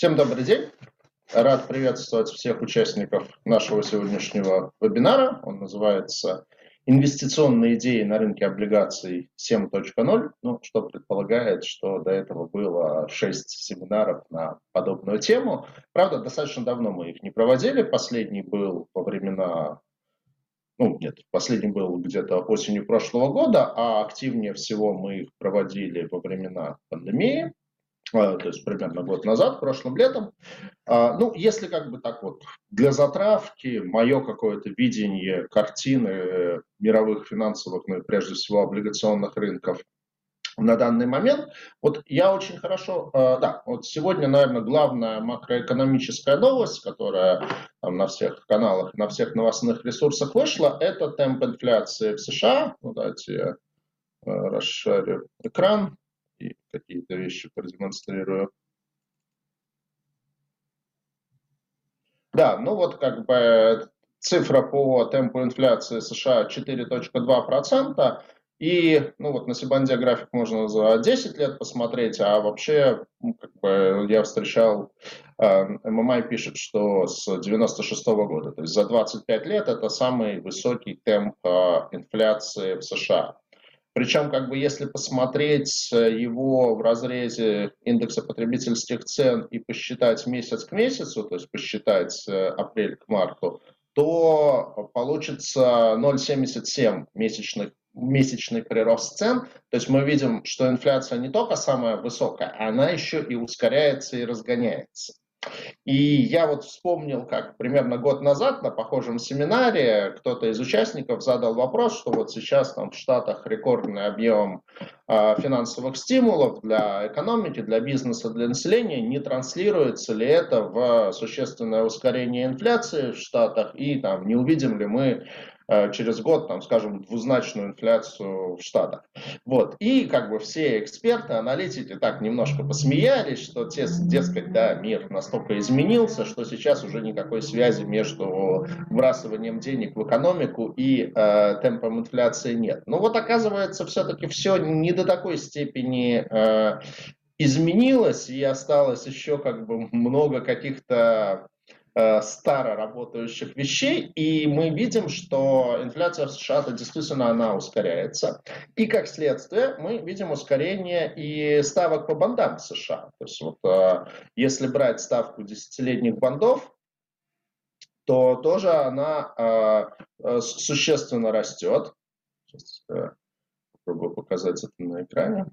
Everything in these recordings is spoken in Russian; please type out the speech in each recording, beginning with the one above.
Всем добрый день. Рад приветствовать всех участников нашего сегодняшнего вебинара. Он называется «Инвестиционные идеи на рынке облигаций 7.0», ну, что предполагает, что до этого было 6 семинаров на подобную тему. Правда, достаточно давно мы их не проводили. Последний был во времена ну, нет, последний был где-то осенью прошлого года, а активнее всего мы их проводили во времена пандемии, то есть примерно год назад, прошлым летом. А, ну, если как бы так вот для затравки, мое какое-то видение картины мировых финансовых, ну и прежде всего облигационных рынков на данный момент. Вот я очень хорошо, э, да, вот сегодня, наверное, главная макроэкономическая новость, которая там, на всех каналах, на всех новостных ресурсах вышла, это темп инфляции в США. Ну, давайте я э, расшарю экран и какие-то вещи продемонстрирую. Да, ну вот как бы цифра по темпу инфляции США 4.2%. И, ну вот на Сибанде график можно за 10 лет посмотреть, а вообще, ну, как бы я встречал, э, ММА пишет, что с 96 -го года, то есть за 25 лет это самый высокий темп э, инфляции в США. Причем, как бы, если посмотреть его в разрезе индекса потребительских цен и посчитать месяц к месяцу, то есть посчитать э, апрель к марту, то получится 0,77 месячных месячный прирост цен. То есть мы видим, что инфляция не только самая высокая, она еще и ускоряется и разгоняется. И я вот вспомнил, как примерно год назад на похожем семинаре кто-то из участников задал вопрос, что вот сейчас там в Штатах рекордный объем э, финансовых стимулов для экономики, для бизнеса, для населения, не транслируется ли это в существенное ускорение инфляции в Штатах? И там не увидим ли мы через год, там, скажем, двузначную инфляцию в Штатах. Вот. И как бы все эксперты, аналитики так немножко посмеялись, что, те, дескать, да, мир настолько изменился, что сейчас уже никакой связи между вбрасыванием денег в экономику и э, темпом инфляции нет. Но вот оказывается, все-таки все не до такой степени э, изменилось, и осталось еще как бы много каких-то Э, старо работающих вещей, и мы видим, что инфляция в США действительно она ускоряется. И как следствие мы видим ускорение и ставок по бандам в США. То есть вот э, если брать ставку десятилетних бандов, то тоже она э, существенно растет. Сейчас попробую показать это на экране.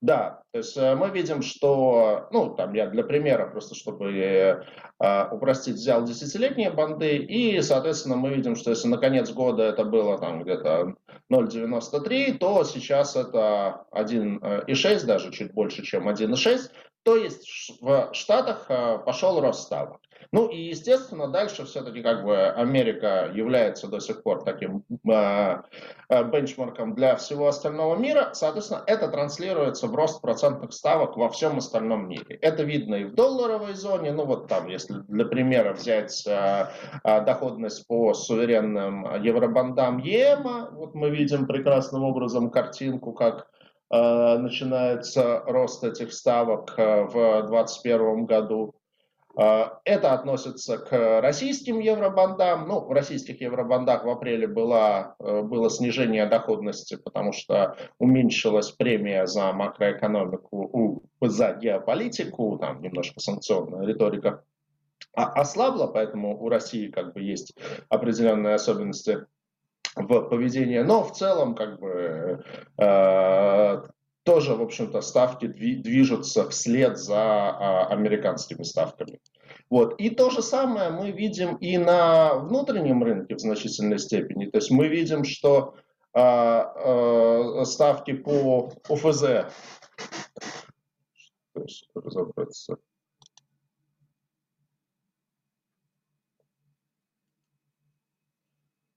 Да, то есть э, мы видим, что, ну, там я для примера, просто чтобы э, упростить, взял десятилетние банды, и, соответственно, мы видим, что если на конец года это было там где-то 0,93, то сейчас это 1,6, даже чуть больше, чем 1,6, то есть в Штатах э, пошел рост ставок. Ну и, естественно, дальше все-таки как бы Америка является до сих пор таким э, бенчмарком для всего остального мира. Соответственно, это транслируется в рост процентных ставок во всем остальном мире. Это видно и в долларовой зоне. Ну вот там, если для примера взять э, э, доходность по суверенным евробандам ЕМА, вот мы видим прекрасным образом картинку, как начинается рост этих ставок в 2021 году. А, это относится к российским евробандам. Ну, в российских евробандах в апреле было, э, было снижение доходности, потому что уменьшилась премия за макроэкономику, за геополитику, там немножко санкционная риторика ослабла, поэтому у России как бы есть определенные особенности в поведении, но в целом как бы э, тоже, в общем-то, ставки движутся вслед за а, американскими ставками. Вот. И то же самое мы видим и на внутреннем рынке в значительной степени. То есть мы видим, что а, а, ставки по ОФЗ, разобраться,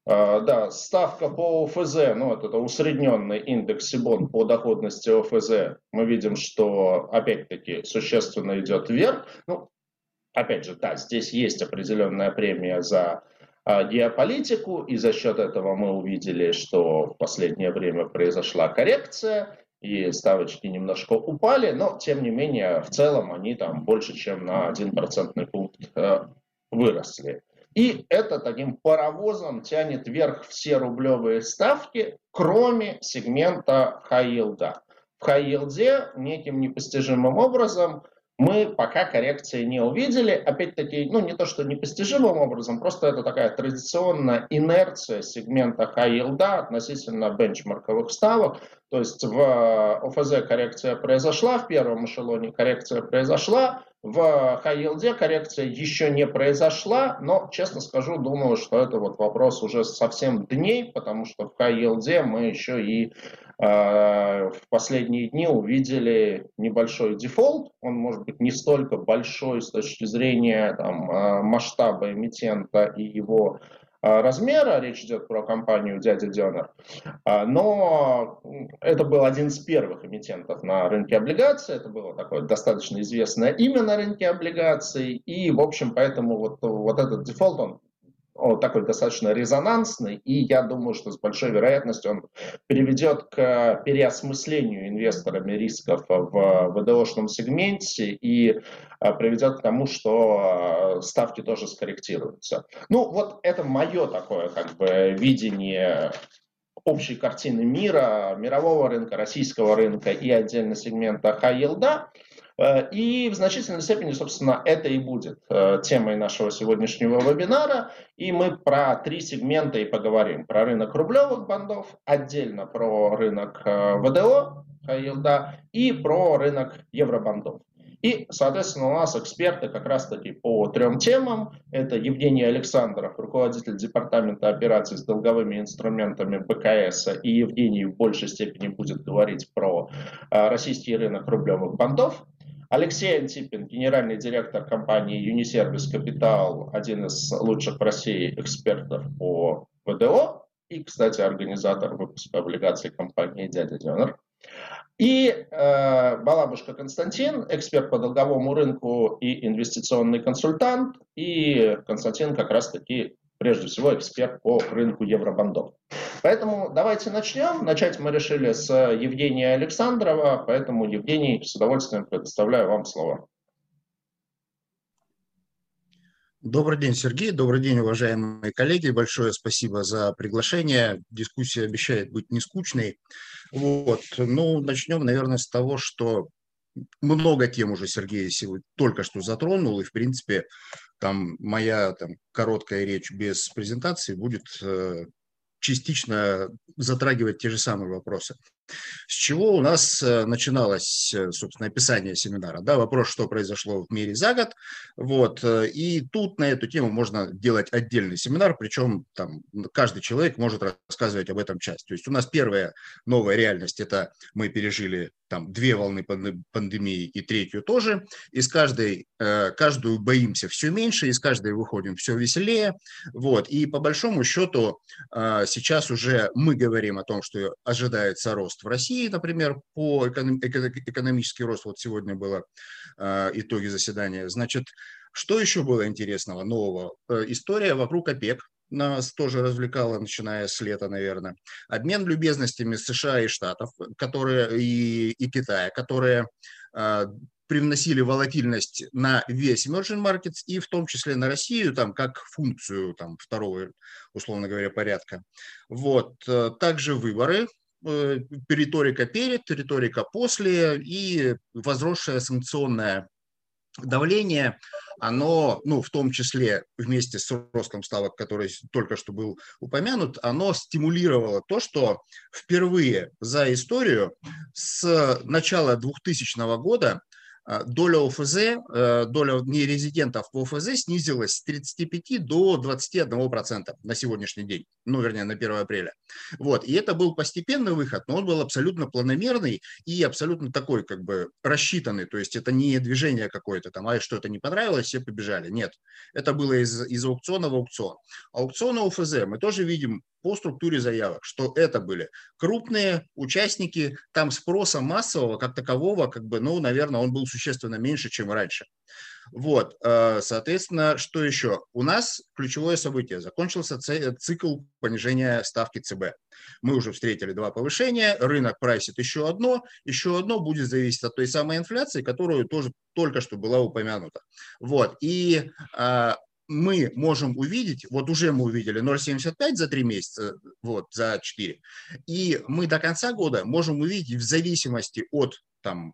да, ставка по ОФЗ, ну это усредненный индекс Сибон по доходности ОФЗ, мы видим, что опять-таки существенно идет вверх. Ну, опять же, да, здесь есть определенная премия за а, геополитику, и за счет этого мы увидели, что в последнее время произошла коррекция, и ставочки немножко упали, но тем не менее в целом они там больше, чем на 1 процентный пункт э, выросли. И это таким паровозом тянет вверх все рублевые ставки, кроме сегмента yield. В yield неким непостижимым образом мы пока коррекции не увидели. Опять-таки, ну не то, что непостижимым образом, просто это такая традиционная инерция сегмента yield относительно бенчмарковых ставок. То есть в ОФЗ коррекция произошла, в первом эшелоне коррекция произошла, в yield коррекция еще не произошла, но, честно скажу, думаю, что это вот вопрос уже совсем дней, потому что в yield мы еще и э, в последние дни увидели небольшой дефолт. Он может быть не столько большой с точки зрения там, э, масштаба эмитента и его а, размера, речь идет про компанию «Дядя Дёнер», но это был один из первых эмитентов на рынке облигаций, это было такое достаточно известное имя на рынке облигаций, и, в общем, поэтому вот, вот этот дефолт, он такой достаточно резонансный, и я думаю, что с большой вероятностью он приведет к переосмыслению инвесторами рисков в ВДОшном сегменте и а, приведет к тому, что а, ставки тоже скорректируются. Ну, вот это мое такое как бы видение общей картины мира, мирового рынка, российского рынка и отдельно сегмента high yield. Э, и в значительной степени, собственно, это и будет э, темой нашего сегодняшнего вебинара. И мы про три сегмента и поговорим. Про рынок рублевых бандов, отдельно про рынок э, ВДО, и про рынок евробандов. И, соответственно, у нас эксперты как раз-таки по трем темам. Это Евгений Александров, руководитель департамента операций с долговыми инструментами БКС. И Евгений в большей степени будет говорить про российский рынок рублевых бандов. Алексей Антипин, генеральный директор компании Unisервис Капитал, один из лучших в России экспертов по ВДО и, кстати, организатор выпуска облигаций компании «Дядя Дёнер». И э, Балабушка Константин, эксперт по долговому рынку и инвестиционный консультант. И Константин как раз-таки прежде всего эксперт по рынку евробандов. Поэтому давайте начнем. Начать мы решили с Евгения Александрова, поэтому, Евгений, с удовольствием предоставляю вам слово. Добрый день, Сергей. Добрый день, уважаемые коллеги. Большое спасибо за приглашение. Дискуссия обещает быть не скучной. Вот. Ну, начнем, наверное, с того, что много тем уже Сергей сегодня только что затронул, и, в принципе, там моя там, короткая речь без презентации будет э, частично затрагивать те же самые вопросы. С чего у нас э, начиналось, э, собственно, описание семинара? Да, вопрос, что произошло в мире за год. Вот, э, и тут на эту тему можно делать отдельный семинар, причем там каждый человек может рассказывать об этом часть. То есть у нас первая новая реальность – это мы пережили там две волны пандемии и третью тоже. Из каждой, каждую боимся все меньше, из каждой выходим все веселее. Вот, и по большому счету сейчас уже мы говорим о том, что ожидается рост рост в России, например, по эконом, экономический рост, вот сегодня было э, итоги заседания. Значит, что еще было интересного, нового? Э, история вокруг ОПЕК, нас тоже развлекала, начиная с лета, наверное. Обмен любезностями США и Штатов, которые и, и Китая, которые э, привносили волатильность на весь emerging markets и в том числе на Россию, там, как функцию там, второго, условно говоря, порядка. Вот. Также выборы риторика перед, риторика после и возросшее санкционное давление, оно, ну, в том числе вместе с ростом ставок, который только что был упомянут, оно стимулировало то, что впервые за историю с начала 2000 года доля ОФЗ, э, доля нерезидентов по ОФЗ снизилась с 35 до 21% на сегодняшний день, ну, вернее, на 1 апреля. Вот, и это был постепенный выход, но он был абсолютно планомерный и абсолютно такой, как бы, рассчитанный, то есть это не движение какое-то там, а что-то не понравилось, все побежали, нет. Это было из, из аукциона в аукцион. Аукцион ОФЗ мы тоже видим по структуре заявок, что это были крупные участники, там спроса массового как такового, как бы, ну, наверное, он был существенно меньше, чем раньше. Вот, э, соответственно, что еще? У нас ключевое событие. Закончился цикл понижения ставки ЦБ. Мы уже встретили два повышения, рынок прайсит еще одно, еще одно будет зависеть от той самой инфляции, которую тоже только что была упомянута. Вот, и а, мы можем увидеть, вот уже мы увидели 0,75 за 3 месяца, вот, за 4, и мы до конца года можем увидеть в зависимости от там,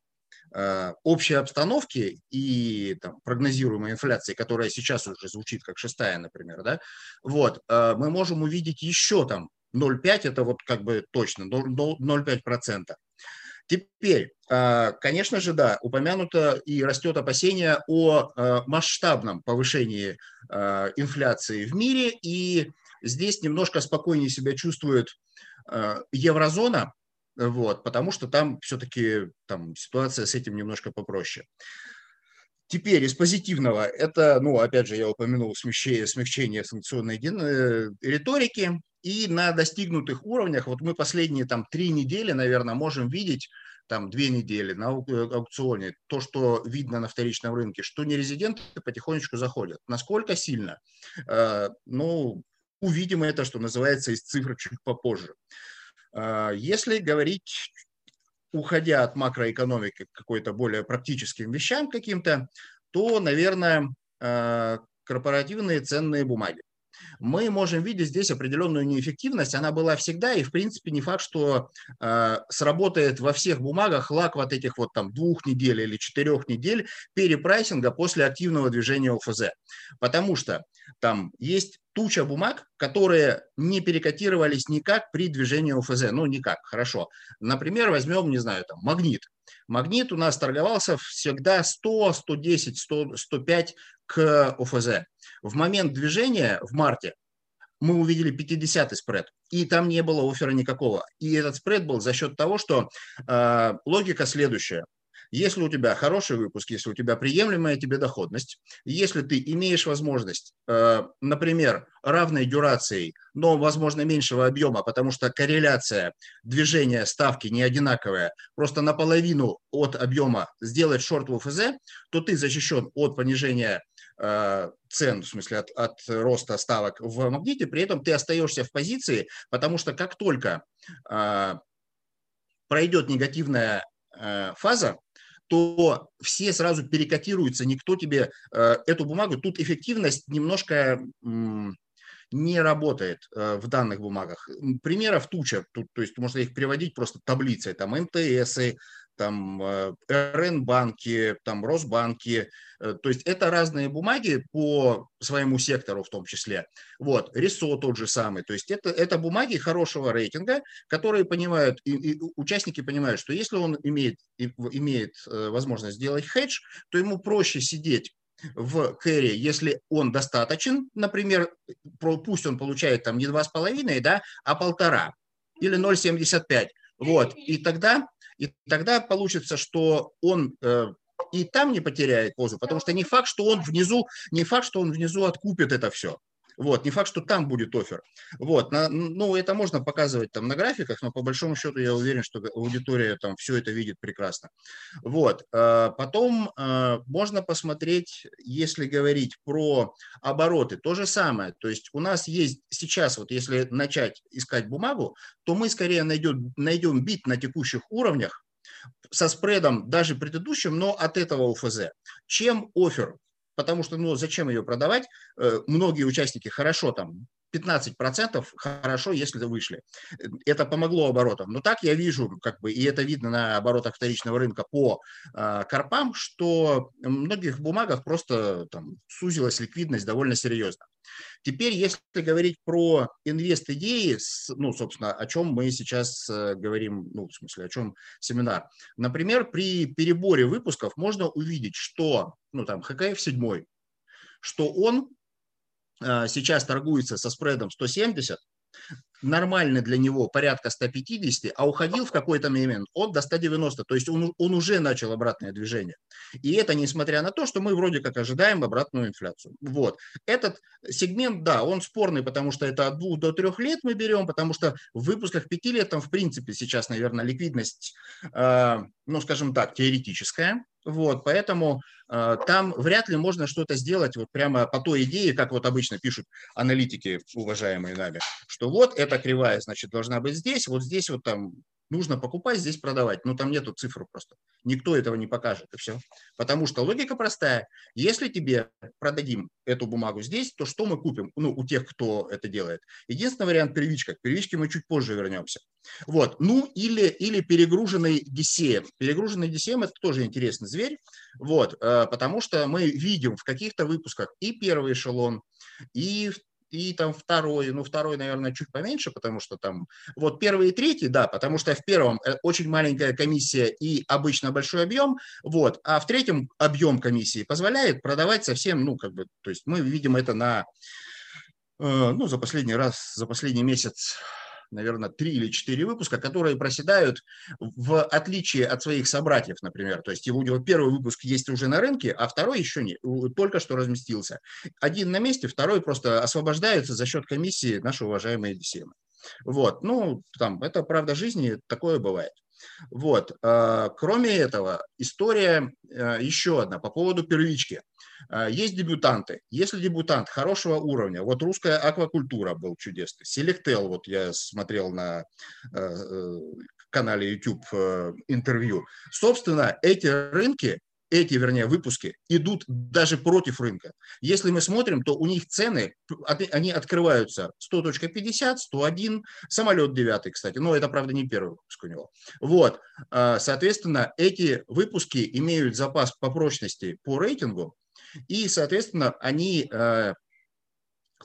э, общей обстановки и там, прогнозируемой инфляции, которая сейчас уже звучит как шестая, например, да, вот, э, мы можем увидеть еще там 0,5, это вот как бы точно, 0,5%. Теперь, а, конечно же, да, упомянуто и растет опасение о а, масштабном повышении а, инфляции в мире, и здесь немножко спокойнее себя чувствует еврозона, вот, потому что там все-таки там, ситуация с этим немножко попроще. Теперь из позитивного, это, ну, опять же, я упомянул смягчение, смягчение санкционной э, риторики, и на достигнутых уровнях, вот мы последние там три недели, наверное, можем видеть, там две недели на э, аукционе, то, что видно на вторичном рынке, что нерезиденты потихонечку заходят. Насколько сильно? Э, ну, увидим это, что называется, из цифр чуть попозже. Если говорить уходя от макроэкономики к какой-то более практическим вещам каким-то, то, наверное, корпоративные ценные бумаги мы можем видеть здесь определенную неэффективность. Она была всегда, и в принципе не факт, что э, сработает во всех бумагах лак вот этих вот там двух недель или четырех недель перепрайсинга после активного движения ОФЗ. Потому что там есть туча бумаг, которые не перекотировались никак при движении ОФЗ. Ну, никак, хорошо. Например, возьмем, не знаю, там, магнит. Магнит у нас торговался всегда 100, 110, 100, 105 к ОФЗ. В момент движения в марте мы увидели 50-й спред, и там не было оффера никакого. И этот спред был за счет того, что э, логика следующая. Если у тебя хороший выпуск, если у тебя приемлемая тебе доходность, если ты имеешь возможность, э, например, равной дюрацией, но, возможно, меньшего объема, потому что корреляция движения ставки не одинаковая, просто наполовину от объема сделать шорт в ФЗ, то ты защищен от понижения цен, в смысле от, от роста ставок в магните, при этом ты остаешься в позиции, потому что как только э, пройдет негативная фаза, то все сразу перекотируются, никто тебе э, эту бумагу, тут эффективность немножко не работает э, в данных бумагах. Примеров туча, тут, то есть можно их приводить просто таблицей, там МТСы, там э, РН-банки, там Росбанки. Э, то есть это разные бумаги по своему сектору в том числе. Вот, РИСО тот же самый. То есть это, это бумаги хорошего рейтинга, которые понимают, и, и участники понимают, что если он имеет, имеет э, возможность сделать хедж, то ему проще сидеть в кэри, если он достаточен, например, пусть он получает там не 2,5, да, а полтора или 0,75. Вот, и тогда и тогда получится, что он э, и там не потеряет позу, потому что не факт, что он внизу, не факт, что он внизу откупит это все. Вот, не факт, что там будет офер. Вот, на, ну, это можно показывать там на графиках, но по большому счету я уверен, что аудитория там все это видит прекрасно. Вот, э, потом э, можно посмотреть, если говорить про обороты, то же самое. То есть у нас есть сейчас, вот если начать искать бумагу, то мы скорее найдем, найдем бит на текущих уровнях, со спредом даже предыдущим, но от этого УФЗ, чем офер потому что, ну, зачем ее продавать? Э, многие участники хорошо там 15% хорошо, если вышли. Это помогло оборотам. Но так я вижу, как бы, и это видно на оборотах вторичного рынка по э, карпам, что в многих бумагах просто там, сузилась ликвидность довольно серьезно. Теперь, если говорить про инвест-идеи, ну, собственно, о чем мы сейчас э, говорим, ну, в смысле, о чем семинар. Например, при переборе выпусков можно увидеть, что, ну, там, ХКФ 7, что он э, сейчас торгуется со спредом 170, нормально для него порядка 150, а уходил в какой-то момент от до 190, то есть он, он уже начал обратное движение. И это несмотря на то, что мы вроде как ожидаем обратную инфляцию. Вот. Этот сегмент, да, он спорный, потому что это от двух до трех лет мы берем, потому что в выпусках пяти лет там в принципе сейчас, наверное, ликвидность, э, ну, скажем так, теоретическая, вот, поэтому э, там вряд ли можно что-то сделать вот прямо по той идее, как вот обычно пишут аналитики, уважаемые нами, что вот эта кривая, значит, должна быть здесь, вот здесь вот там нужно покупать, здесь продавать. Но там нету цифры просто. Никто этого не покажет, и все. Потому что логика простая. Если тебе продадим эту бумагу здесь, то что мы купим? Ну, у тех, кто это делает. Единственный вариант первичка. К первичке мы чуть позже вернемся. Вот. Ну, или, или перегруженный DCM. Перегруженный DCM – это тоже интересный зверь. Вот. Э, потому что мы видим в каких-то выпусках и первый эшелон, и и там второй, ну второй, наверное, чуть поменьше, потому что там, вот первый и третий, да, потому что в первом э, очень маленькая комиссия и обычно большой объем, вот, а в третьем объем комиссии позволяет продавать совсем, ну как бы, то есть мы видим это на, э, ну за последний раз, за последний месяц наверное, три или четыре выпуска, которые проседают в отличие от своих собратьев, например. То есть его, его первый выпуск есть уже на рынке, а второй еще не, только что разместился. Один на месте, второй просто освобождается за счет комиссии наши уважаемые DCM. Вот, ну, там, это правда жизни, такое бывает. Вот. А, кроме этого, история э, еще одна по поводу первички. А, есть дебютанты. Если дебютант хорошего уровня, вот русская аквакультура был чудесный, Селектел, вот я смотрел на э, э, канале YouTube интервью. Собственно, эти рынки эти, вернее, выпуски идут даже против рынка. Если мы смотрим, то у них цены, они открываются 100.50, 101, самолет 9, кстати, но это, правда, не первый выпуск у него. Вот, соответственно, эти выпуски имеют запас по прочности по рейтингу, и, соответственно, они а,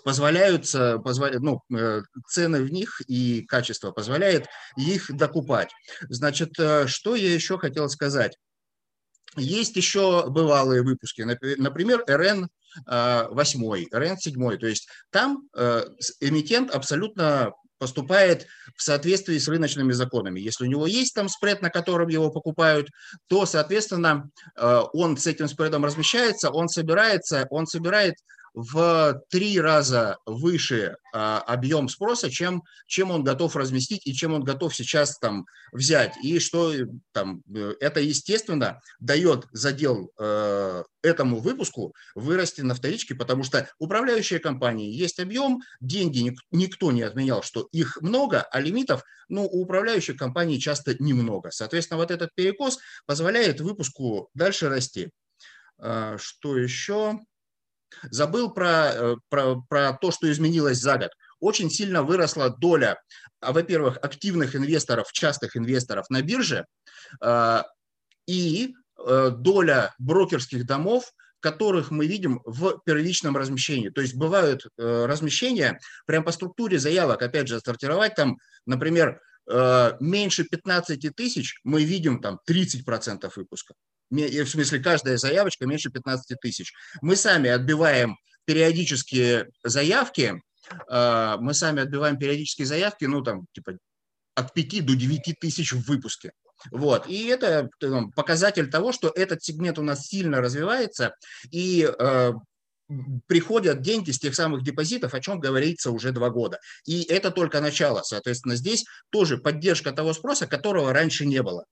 позволяют, позволяют ну, э, цены в них и качество позволяет их докупать. Значит, э, что я еще хотел сказать? Есть еще бывалые выпуски, например, РН 8, РН 7, то есть там э, эмитент абсолютно поступает в соответствии с рыночными законами. Если у него есть там спред, на котором его покупают, то, соответственно, э, он с этим спредом размещается, он собирается, он собирает в три раза выше а, объем спроса, чем, чем он готов разместить и чем он готов сейчас там взять. И что там, э, это, естественно, дает задел э, этому выпуску вырасти на вторичке, потому что управляющие компании есть объем, деньги никто не отменял, что их много, а лимитов, ну, у управляющих компаний часто немного. Соответственно, вот этот перекос позволяет выпуску дальше расти. А, что еще? Забыл про, э, про, про то, что изменилось за год. Очень сильно выросла доля, а, во-первых, активных инвесторов, частых инвесторов на бирже а, и э, доля брокерских домов, которых мы видим в первичном размещении. То есть бывают э, размещения прямо по структуре заявок, опять же, сортировать там, например, меньше 15 тысяч мы видим там 30% выпуска в смысле каждая заявочка меньше 15 тысяч. Мы сами отбиваем периодические заявки, а, мы сами отбиваем периодические заявки, ну там типа от 5 до 9 тысяч в выпуске. Вот. И это там, показатель того, что этот сегмент у нас сильно развивается, и э, приходят деньги с тех самых депозитов, о чем говорится уже два года. И это только начало. Соответственно, здесь тоже поддержка того спроса, которого раньше не было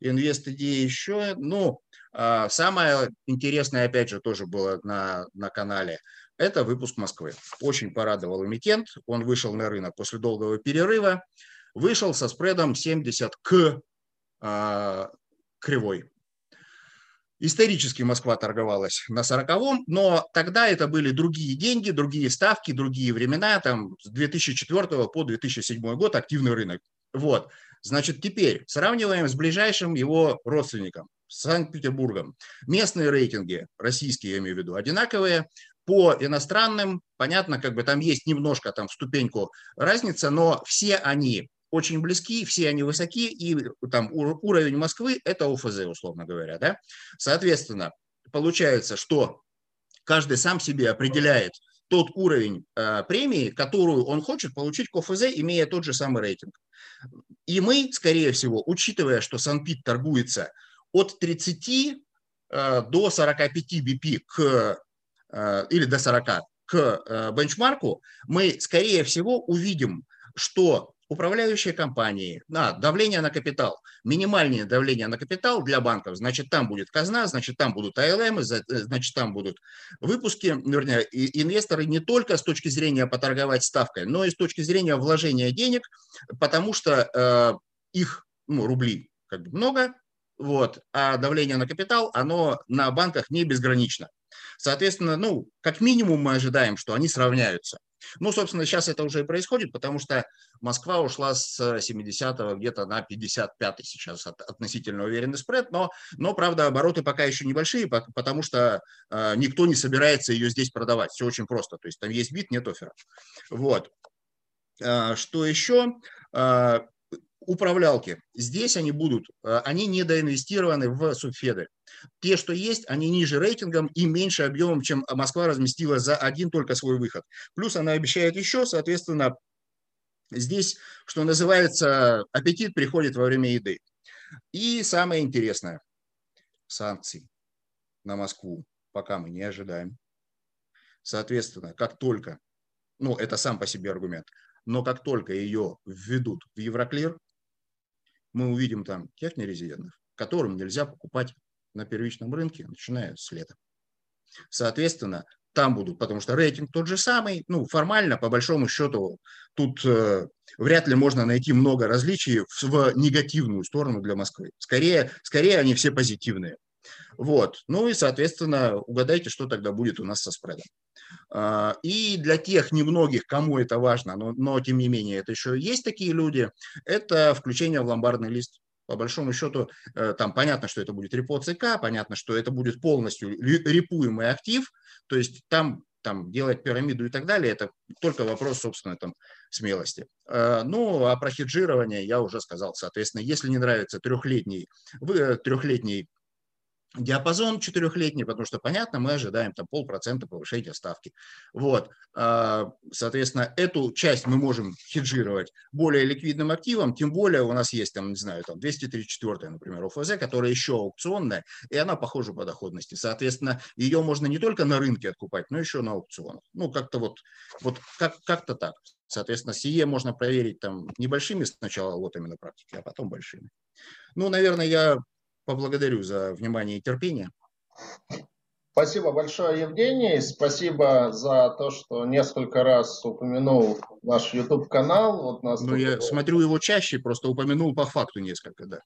инвест-идеи еще. Ну, а, самое интересное, опять же, тоже было на, на канале. Это выпуск Москвы. Очень порадовал эмитент. Он вышел на рынок после долгого перерыва. Вышел со спредом 70 к а, кривой. Исторически Москва торговалась на 40 но тогда это были другие деньги, другие ставки, другие времена, там с 2004 по 2007 год активный рынок. Вот. Значит, теперь сравниваем с ближайшим его родственником, Санкт-Петербургом. Местные рейтинги, российские я имею в виду, одинаковые. По иностранным, понятно, как бы там есть немножко там ступеньку разница, но все они очень близки, все они высоки, и там уровень Москвы – это ОФЗ, условно говоря. Да? Соответственно, получается, что каждый сам себе определяет, тот уровень э, премии, которую он хочет получить к ОФЗ, имея тот же самый рейтинг. И мы, скорее всего, учитывая, что Санпит торгуется от 30 э, до 45 BP к, э, или до 40 к э, бенчмарку, мы, скорее всего, увидим, что управляющие компании, да, давление на капитал, минимальное давление на капитал для банков, значит, там будет казна, значит, там будут АЛМ, значит, там будут выпуски, вернее, инвесторы не только с точки зрения поторговать ставкой, но и с точки зрения вложения денег, потому что э, их ну, рубли как бы много, вот, а давление на капитал, оно на банках не безгранично. Соответственно, ну, как минимум мы ожидаем, что они сравняются. Ну, собственно, сейчас это уже и происходит, потому что Москва ушла с 70-го где-то на 55-й сейчас относительно уверенный спред, но, но, правда, обороты пока еще небольшие, потому что э, никто не собирается ее здесь продавать. Все очень просто. То есть там есть бит, нет оффера. Вот. Э, что еще? Управлялки. Здесь они будут, э, они недоинвестированы в субфеды. Те, что есть, они ниже рейтингом и меньше объемом, чем Москва разместила за один только свой выход. Плюс она обещает еще, соответственно, здесь, что называется, аппетит приходит во время еды. И самое интересное, санкции на Москву пока мы не ожидаем. Соответственно, как только, ну это сам по себе аргумент, но как только ее введут в Евроклир, мы увидим там тех нерезидентных, которым нельзя покупать на первичном рынке, начиная с лета. Соответственно, там будут, потому что рейтинг тот же самый, ну, формально, по большому счету, тут э, вряд ли можно найти много различий в, в негативную сторону для Москвы. Скорее, скорее они все позитивные. Вот. Ну и, соответственно, угадайте, что тогда будет у нас со спредом. А, и для тех немногих, кому это важно, но, но тем не менее это еще есть такие люди, это включение в ломбардный лист. По большому счету, э, там понятно, что это будет репо ЦК, понятно, что это будет полностью репуемый актив, то есть там там, делать пирамиду и так далее, это только вопрос, собственно, там, смелости. А, ну, а про хеджирование я уже сказал. Соответственно, если не нравится трехлетний, трехлетний диапазон четырехлетний, потому что, понятно, мы ожидаем там полпроцента повышения ставки. Вот, а, соответственно, эту часть мы можем хеджировать более ликвидным активом, тем более у нас есть там, не знаю, там 234, например, ОФЗ, которая еще аукционная, и она похожа по доходности. Соответственно, ее можно не только на рынке откупать, но еще на аукционах. Ну, как-то вот, вот как, как-то так. Соответственно, сие можно проверить там небольшими сначала лотами на практике, а потом большими. Ну, наверное, я поблагодарю за внимание и терпение. Спасибо большое, Евгений. Спасибо за то, что несколько раз упомянул наш YouTube-канал. Вот нас ну, я смотрю его чаще, просто упомянул по факту несколько, да.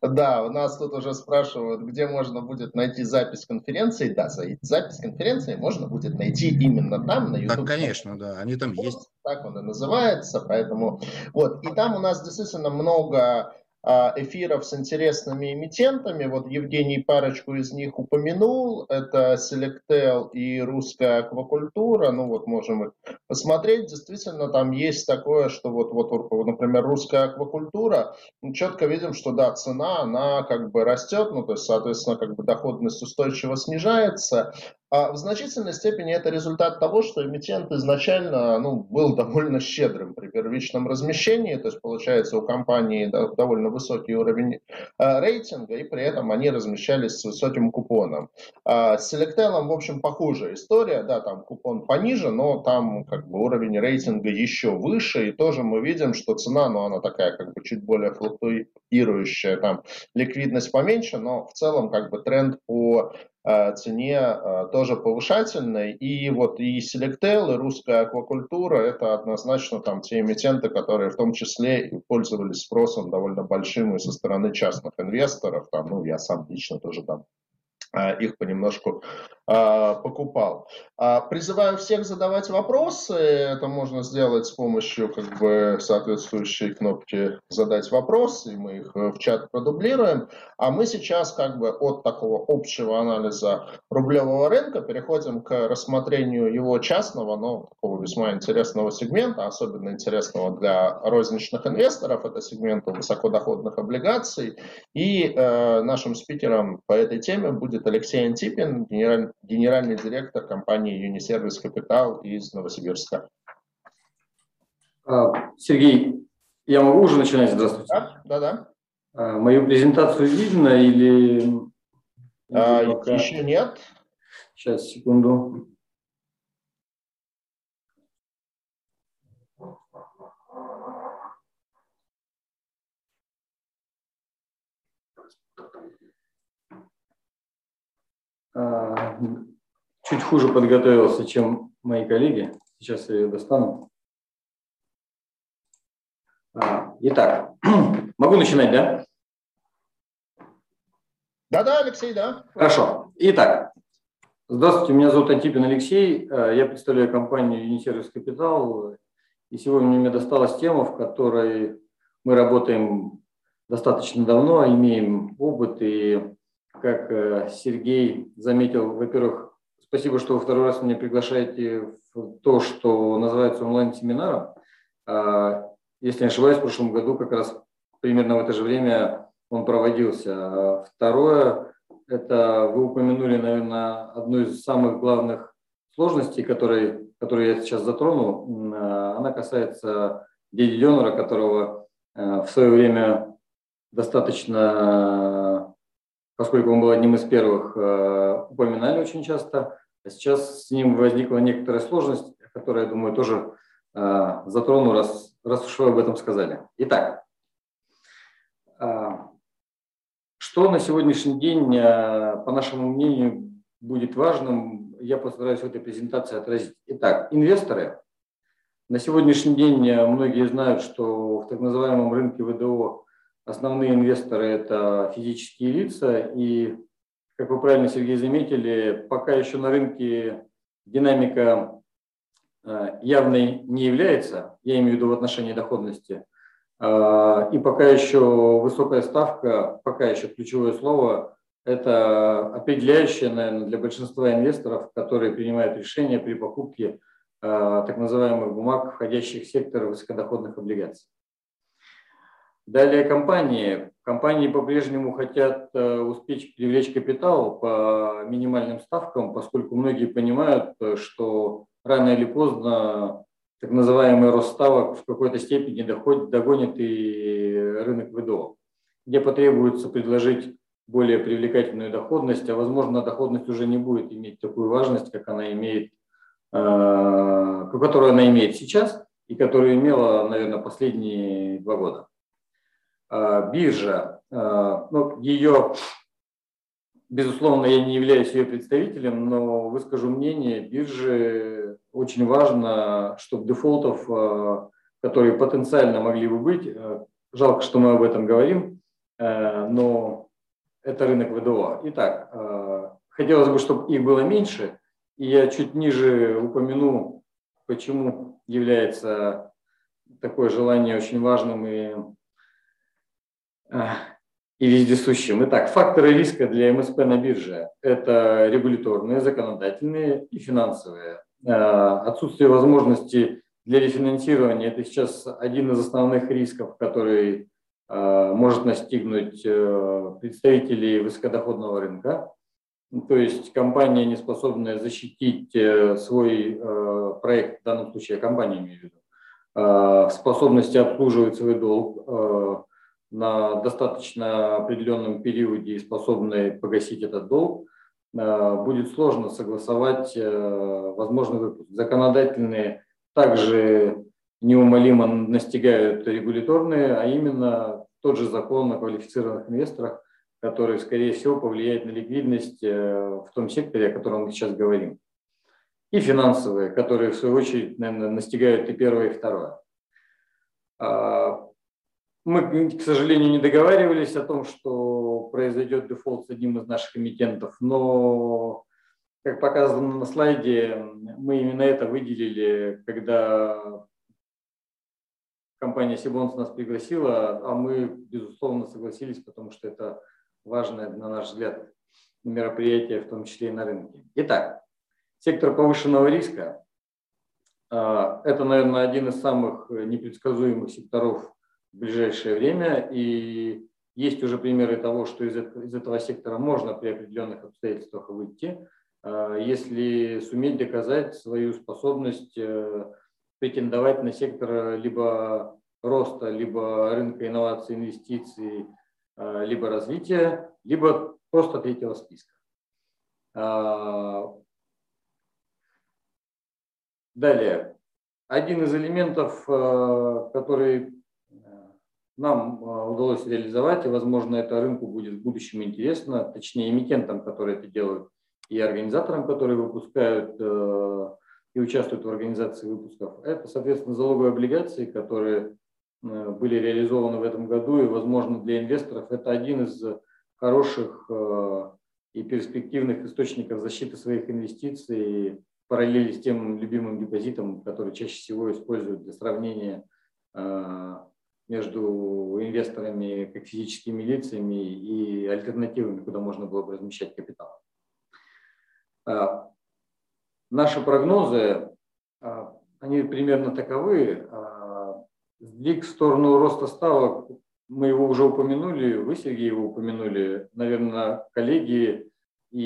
Да, у нас тут уже спрашивают, где можно будет найти запись конференции. Да, запись конференции можно будет найти именно там, на YouTube. Да, конечно, да, они там есть. Так он и называется, поэтому... Вот, и там у нас действительно много эфиров с интересными эмитентами. Вот Евгений парочку из них упомянул. Это Selectel и русская аквакультура. Ну вот можем их посмотреть. Действительно там есть такое, что вот, вот например, русская аквакультура. Мы четко видим, что да, цена, она как бы растет. Ну то есть, соответственно, как бы доходность устойчиво снижается. А в значительной степени это результат того, что эмитент изначально ну, был довольно щедрым при первичном размещении, то есть получается у компании довольно высокий уровень э, рейтинга, и при этом они размещались с высоким купоном. А с Selectel, в общем, похожая история, да, там купон пониже, но там как бы уровень рейтинга еще выше, и тоже мы видим, что цена, ну, она такая как бы чуть более флуктуирующая, там ликвидность поменьше, но в целом как бы тренд по цене э, тоже повышательной. И вот и Selectel, и русская аквакультура – это однозначно там те эмитенты, которые в том числе и пользовались спросом довольно большим и со стороны частных инвесторов. Там, ну, я сам лично тоже там а, их понемножку покупал. А, призываю всех задавать вопросы. Это можно сделать с помощью как бы, соответствующей кнопки «Задать вопрос», и мы их в чат продублируем. А мы сейчас как бы от такого общего анализа рублевого рынка переходим к рассмотрению его частного, но такого весьма интересного сегмента, особенно интересного для розничных инвесторов. Это сегмент высокодоходных облигаций. И э, нашим спикером по этой теме будет Алексей Антипин, генеральный генеральный директор компании Unisервис Капитал из Новосибирска. А, Сергей, я могу уже начинать? Здравствуйте. Да, да, да. А, мою презентацию видно или... А, еще нет. Сейчас, секунду. Чуть хуже подготовился, чем мои коллеги. Сейчас я ее достану. А, итак, могу начинать, да? Да-да, Алексей, да. Хорошо. Итак, здравствуйте, меня зовут Антипин Алексей. А, я представляю компанию Unisервис Капитал. И сегодня мне досталась тема, в которой мы работаем достаточно давно, имеем опыт и как э, Сергей заметил, во-первых, спасибо, что вы второй раз меня приглашаете в то, что называется онлайн-семинаром. А, если не ошибаюсь, в прошлом году как раз примерно в это же время он проводился. А второе, это вы упомянули, наверное, одну из самых главных сложностей, которые, которые я сейчас затрону. А, она касается дяди Донора, которого э, в свое время достаточно поскольку он был одним из первых, э, упоминали очень часто. А сейчас с ним возникла некоторая сложность, которую, я думаю, тоже э, затрону, раз, раз уж вы об этом сказали. Итак, э, что на сегодняшний день, по нашему мнению, будет важным, я постараюсь в этой презентации отразить. Итак, инвесторы. На сегодняшний день многие знают, что в так называемом рынке ВДО Основные инвесторы – это физические лица, и, как вы правильно, Сергей, заметили, пока еще на рынке динамика э, явной не является, я имею в виду в отношении доходности, э, и пока еще высокая ставка, пока еще ключевое слово, это определяющее, наверное, для большинства инвесторов, которые принимают решения при покупке э, так называемых бумаг, входящих в сектор высокодоходных облигаций. Далее компании. Компании по-прежнему хотят э, успеть привлечь капитал по минимальным ставкам, поскольку многие понимают, э, что рано или поздно так называемый рост ставок в какой-то степени доходит, догонит и рынок ВДО, где потребуется предложить более привлекательную доходность, а возможно доходность уже не будет иметь такую важность, как она имеет, э, которую она имеет сейчас и которую имела, наверное, последние два года. А, биржа, а, ну, ее, безусловно, я не являюсь ее представителем, но выскажу мнение, биржи очень важно, чтобы дефолтов, а, которые потенциально могли бы быть, жалко, что мы об этом говорим, но это рынок ВДО. Итак, хотелось бы, чтобы их было меньше, и я чуть ниже упомяну, почему является такое желание очень важным и и вездесущим. Итак, факторы риска для МСП на бирже – это регуляторные, законодательные и финансовые. А, отсутствие возможности для рефинансирования – это сейчас один из основных рисков, который а, может настигнуть э, представителей высокодоходного рынка. То есть компания, не способная защитить э, свой э, проект, в данном случае компания имею в виду, а, способности обслуживать свой долг, на достаточно определенном периоде и способны погасить этот долг, э, будет сложно согласовать э, возможный выпуск. Законодательные также неумолимо настигают регуляторные, а именно тот же закон о квалифицированных инвесторах, который, скорее всего, повлияет на ликвидность э, в том секторе, о котором мы сейчас говорим. И финансовые, которые, в свою очередь, наверное, настигают и первое, и второе. Мы, к сожалению, не договаривались о том, что произойдет дефолт с одним из наших эмитентов, но, как показано на слайде, мы именно это выделили, когда компания Сибонс нас пригласила, а мы, безусловно, согласились, потому что это важное, на наш взгляд, мероприятие, в том числе и на рынке. Итак, сектор повышенного риска а, – это, наверное, один из самых непредсказуемых секторов в ближайшее время. И есть уже примеры того, что из из этого сектора можно при определенных обстоятельствах выйти. если суметь доказать свою способность претендовать на сектор либо роста, либо рынка инноваций, инвестиций, либо развития, либо просто третьего списка. Далее. Один из элементов, который нам удалось реализовать, и, возможно, это рынку будет в будущем интересно, точнее, эмитентам, которые это делают, и организаторам, которые выпускают и участвуют в организации выпусков. Это, соответственно, залоговые облигации, которые э, были реализованы в этом году, и, возможно, для инвесторов это один из хороших э, и перспективных источников защиты своих инвестиций параллели с тем любимым депозитом, который чаще всего используют для сравнения э, между инвесторами, как физическими лицами и альтернативами, куда можно было бы размещать капитал. Наши прогнозы, а, они примерно таковы. А, сдвиг в сторону роста ставок, мы его уже упомянули, вы, Сергей, его упомянули. Наверное, коллеги и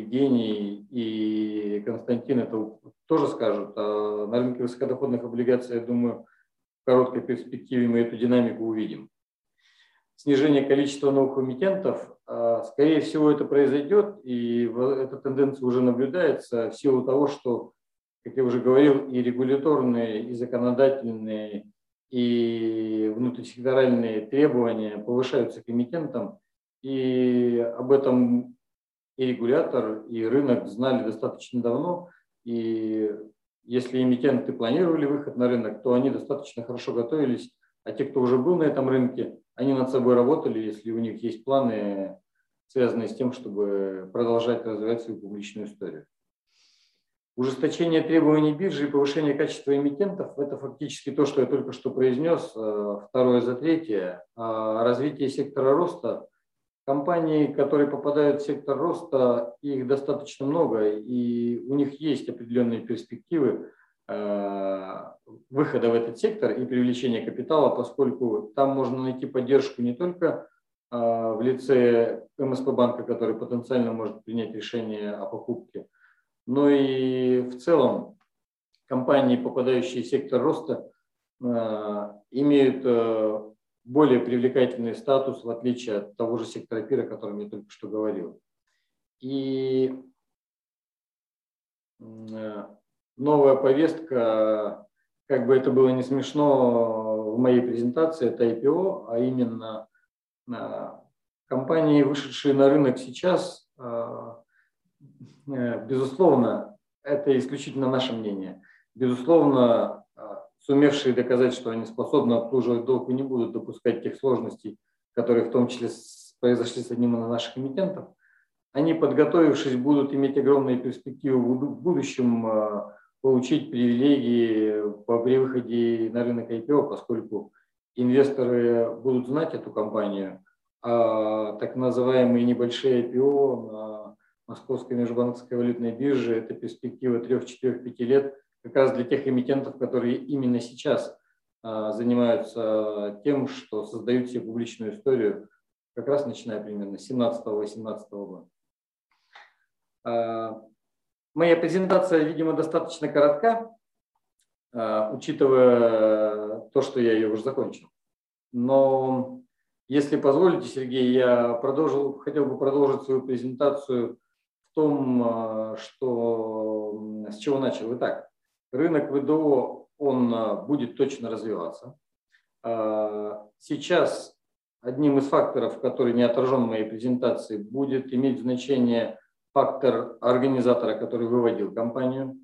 Евгений, и Константин это тоже скажут. А на рынке высокодоходных облигаций, я думаю, короткой перспективе мы эту динамику увидим. Снижение количества новых эмитентов а, скорее всего, это произойдет, и эта тенденция уже наблюдается в силу того, что, как я уже говорил, и регуляторные, и законодательные, и внутрисекторальные требования повышаются к эмитентам, и об этом и регулятор, и рынок знали достаточно давно, и если эмитенты планировали выход на рынок, то они достаточно хорошо готовились, а те, кто уже был на этом рынке, они над собой работали, если у них есть планы, связанные с тем, чтобы продолжать развивать свою публичную историю. Ужесточение требований биржи и повышение качества эмитентов – это фактически то, что я только что произнес, э, второе за третье. А развитие сектора роста. Компании, которые попадают в сектор роста, их достаточно много, и у них есть определенные перспективы Э, выхода в этот сектор и привлечения капитала, поскольку там можно найти поддержку не только э, в лице МСП банка, который потенциально может принять решение о покупке, но и в целом компании, попадающие в сектор роста, э, имеют более привлекательный статус, в отличие от того же сектора пира, о котором я только что говорил. И новая повестка, как бы это было не смешно в моей презентации, это IPO, а именно а, компании, вышедшие на рынок сейчас, э, безусловно, это исключительно наше мнение. Безусловно, сумевшие доказать, что они способны обслуживать долг и не будут допускать тех сложностей, которые в том числе произошли с одним из наших эмитентов, они, подготовившись, будут иметь огромные перспективы в будущем получить привилегии при выходе на рынок IPO, поскольку инвесторы будут знать эту компанию, а так называемые небольшие IPO на Московской межбанковской валютной бирже – это перспектива 3-4-5 лет как раз для тех эмитентов, которые именно сейчас а, занимаются тем, что создают себе публичную историю, как раз начиная примерно с 17-18 года. А, Моя презентация, видимо, достаточно коротка, а, учитывая то, что я ее уже закончил. Но если позволите, Сергей, я продолжил, хотел бы продолжить свою презентацию в том, что, с чего начал. Итак, рынок ВДО, он а, будет точно развиваться. Сейчас одним из факторов, который не отражен в моей презентации, будет иметь значение фактор организатора, который выводил компанию,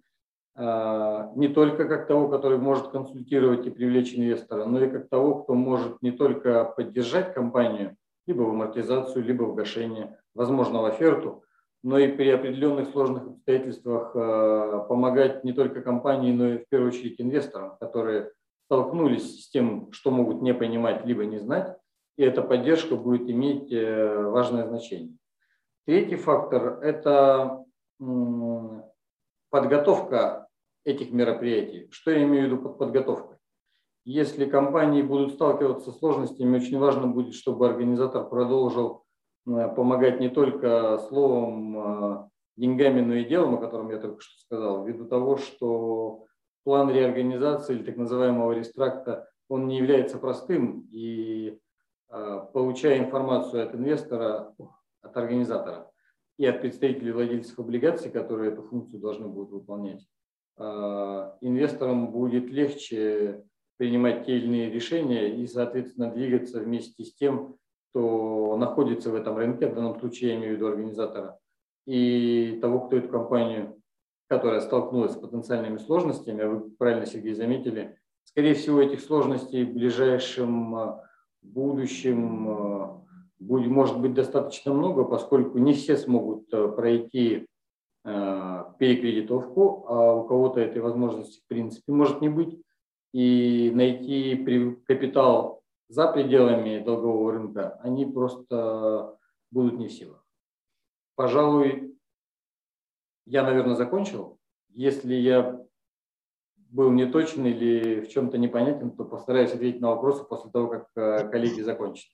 а, не только как того, который может консультировать и привлечь инвестора, но и как того, кто может не только поддержать компанию, либо в амортизацию, либо в гашение, возможно, в оферту, но и при определенных сложных обстоятельствах а, помогать не только компании, но и в первую очередь инвесторам, которые столкнулись с тем, что могут не понимать, либо не знать, и эта поддержка будет иметь э, важное значение. Третий фактор – это подготовка этих мероприятий. Что я имею в виду под подготовкой? Если компании будут сталкиваться с сложностями, очень важно будет, чтобы организатор продолжил э, помогать не только словом, э, деньгами, но и делом, о котором я только что сказал, ввиду того, что план реорганизации или так называемого рестракта, он не является простым, и э, получая информацию от инвестора, от организатора и от представителей владельцев облигаций, которые эту функцию должны будут выполнять, э, инвесторам будет легче принимать те или иные решения и, соответственно, двигаться вместе с тем, кто находится в этом рынке, в данном случае я имею в виду организатора, и того, кто эту компанию, которая столкнулась с потенциальными сложностями, а вы правильно, Сергей, заметили, скорее всего, этих сложностей в ближайшем э, будущем э, будет, может быть достаточно много, поскольку не все смогут э, пройти перекредитовку, а у кого-то этой возможности в принципе может не быть. И найти капитал за пределами долгового рынка, они просто будут не в силах. Пожалуй, я, наверное, закончил. Если я был неточен или в чем-то непонятен, то постараюсь ответить на вопросы после того, как э, коллеги закончат.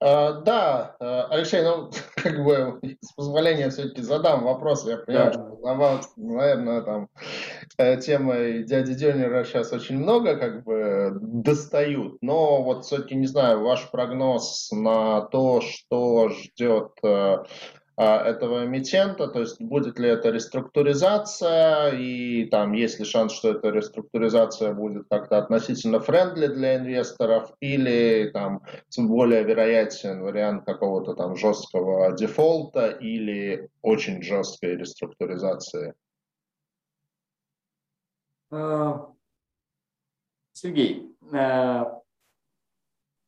А, да, э, Алексей, ну, как бы, с позволения все-таки задам вопрос. Я понимаю, да. что, наверное, там э, темы дяди Дёнера сейчас очень много, как бы, достают. Но вот все-таки, не знаю, ваш прогноз на то, что ждет этого эмитента, то есть будет ли это реструктуризация, и там есть ли шанс, что эта реструктуризация будет как-то относительно френдли для инвесторов, или там более вероятен вариант какого-то там жесткого дефолта или очень жесткой реструктуризации? А, Сергей, э,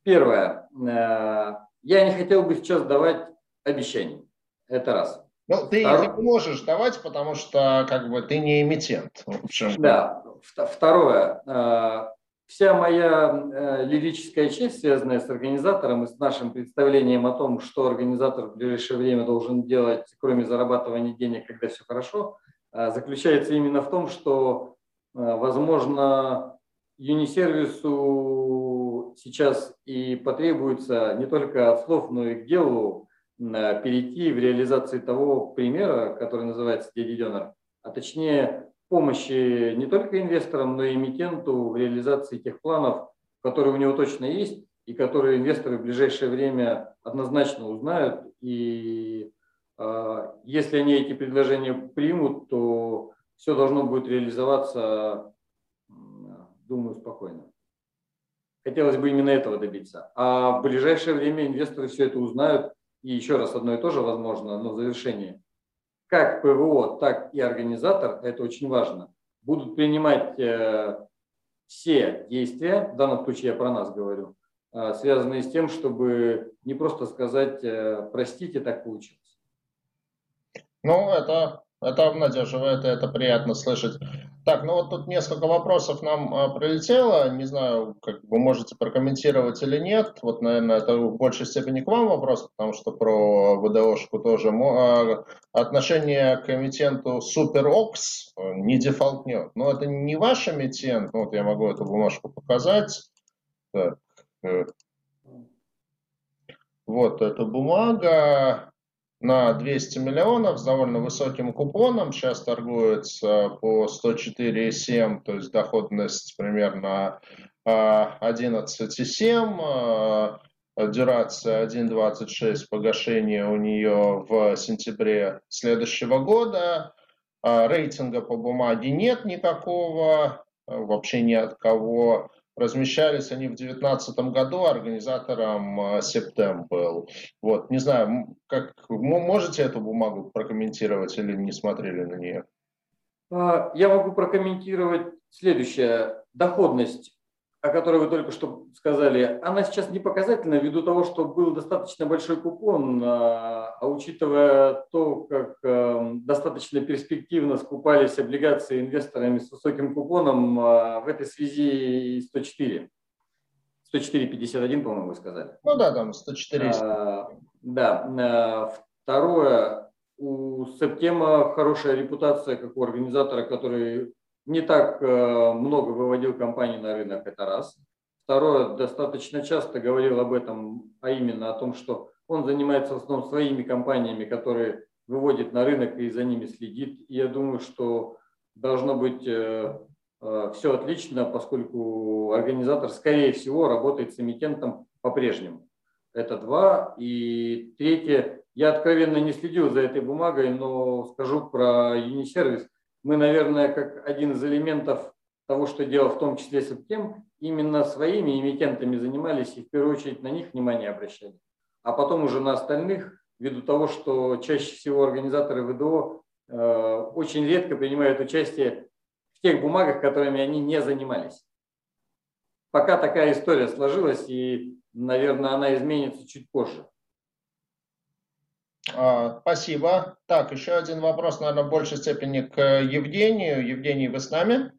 первое, я не хотел бы сейчас давать обещаний. Это раз. Ну, ты Второе... не можешь давать, потому что как бы ты не эмитент. В общем. Да. Второе. Э, вся моя э, лирическая часть, связанная с организатором и с нашим представлением о том, что организатор в ближайшее время должен делать, кроме зарабатывания денег, когда все хорошо, э, заключается именно в том, что, возможно, юнисервису сейчас и потребуется не только от слов, но и к делу перейти в реализации того примера, который называется «Дядя Донор», а точнее помощи не только инвесторам, но и эмитенту в реализации тех планов, которые у него точно есть, и которые инвесторы в ближайшее время однозначно узнают. И э, если они эти предложения примут, то все должно будет реализоваться, думаю, спокойно. Хотелось бы именно этого добиться. А в ближайшее время инвесторы все это узнают, и еще раз одно и то же возможно, но в завершении, как ПВО, так и организатор, это очень важно, будут принимать э, все действия, в данном случае я про нас говорю, э, связанные с тем, чтобы не просто сказать э, «простите, так получилось». Ну, это это обнадеживает, и это приятно слышать. Так, ну вот тут несколько вопросов нам а, прилетело. Не знаю, как вы можете прокомментировать или нет. Вот, наверное, это в большей степени к вам вопрос, потому что про ВДОшку тоже. А, отношение к эмитенту SuperOx не дефолтнет. Но это не ваш эмитент. Ну, вот я могу эту бумажку показать. Так. Э. Вот эта бумага на 200 миллионов с довольно высоким купоном. Сейчас торгуется по 104,7, то есть доходность примерно 11,7. А, а, дюрация 1,26, погашение у нее в сентябре следующего года. А, рейтинга по бумаге нет никакого, вообще ни от кого. Размещались они в 2019 году, организатором э, Септем был. Вот, не знаю, как можете эту бумагу прокомментировать или не смотрели на нее? А, я могу прокомментировать следующее. Доходность о которой вы только что сказали, она сейчас не показательна ввиду того, что был достаточно большой купон, а, а учитывая то, как эм, достаточно перспективно скупались облигации инвесторами с высоким купоном, а, в этой связи 104. 104,51, по-моему, вы сказали. Ну да, там 104. А, да. А, второе, у Септема хорошая репутация как у организатора, который не так э, много выводил компаний на рынок, это раз. Второе, достаточно часто говорил об этом, а именно о том, что он занимается в основном своими компаниями, которые выводит на рынок и за ними следит. И я думаю, что должно быть все отлично, поскольку организатор, скорее всего, работает с эмитентом по-прежнему. Это два. И третье, я откровенно не следил за этой бумагой, но скажу про Unisервис. Мы, наверное, как один из элементов того, что делал в том числе Септем, именно своими эмитентами занимались и в первую очередь на них внимание обращали. А потом уже на остальных, ввиду того, что чаще всего организаторы ВДО э, очень редко принимают участие в тех бумагах, которыми они не занимались. Пока такая история сложилась, и, наверное, она изменится чуть позже. А, спасибо. Так, еще один вопрос, наверное, в большей степени к Евгению. Евгений, вы с нами?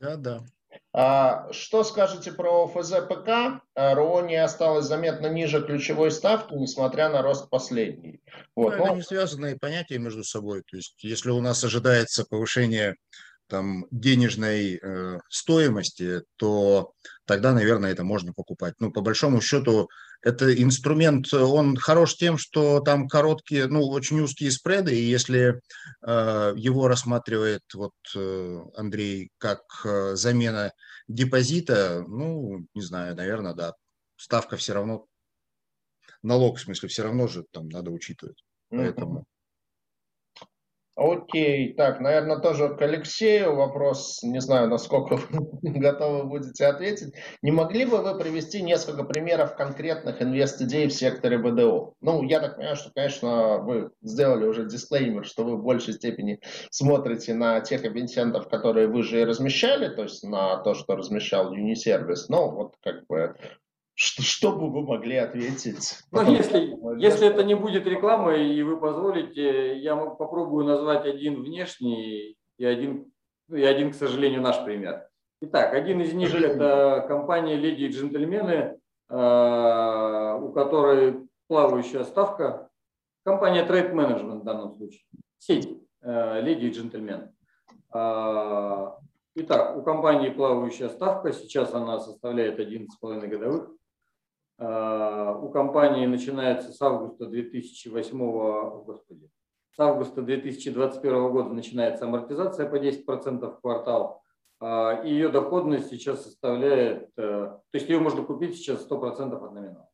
Да, да. А, что скажете про ФЗПК? А, РО не осталось заметно ниже ключевой ставки, несмотря на рост последний. Вот. Ну, это не связанные понятия между собой. То есть, если у нас ожидается повышение там, денежной э, стоимости, то тогда, наверное, это можно покупать. Ну, по большому счету, это инструмент, он хорош тем, что там короткие, ну, очень узкие спреды, и если э, его рассматривает вот э, Андрей как э, замена депозита, ну, не знаю, наверное, да, ставка все равно, налог, в смысле, все равно же там надо учитывать. Поэтому Окей, так, наверное, тоже к Алексею вопрос, не знаю, насколько вы готовы будете ответить. Не могли бы вы привести несколько примеров конкретных инвест-идей в секторе БДО? Ну, я так понимаю, что, конечно, вы сделали уже дисклеймер, что вы в большей степени смотрите на тех эмитентов, которые вы же и размещали, то есть на то, что размещал Unisервис. Но вот как бы что, что бы вы могли ответить? Ну, если, если это не будет рекламой, и вы позволите, я попробую назвать один внешний и один, ну, и один, к сожалению, наш пример. Итак, один из них – это компания «Леди и джентльмены», э, у которой плавающая ставка. Компания Trade Management в данном случае. Сеть э, «Леди и джентльмены». Э, итак, у компании плавающая ставка, сейчас она составляет 11,5 годовых. Э, у компании начинается с августа 2008 господи, с августа 2021 года начинается амортизация по 10% в квартал. Э, и ее доходность сейчас составляет, э, то есть ее можно купить сейчас 100% от номинала.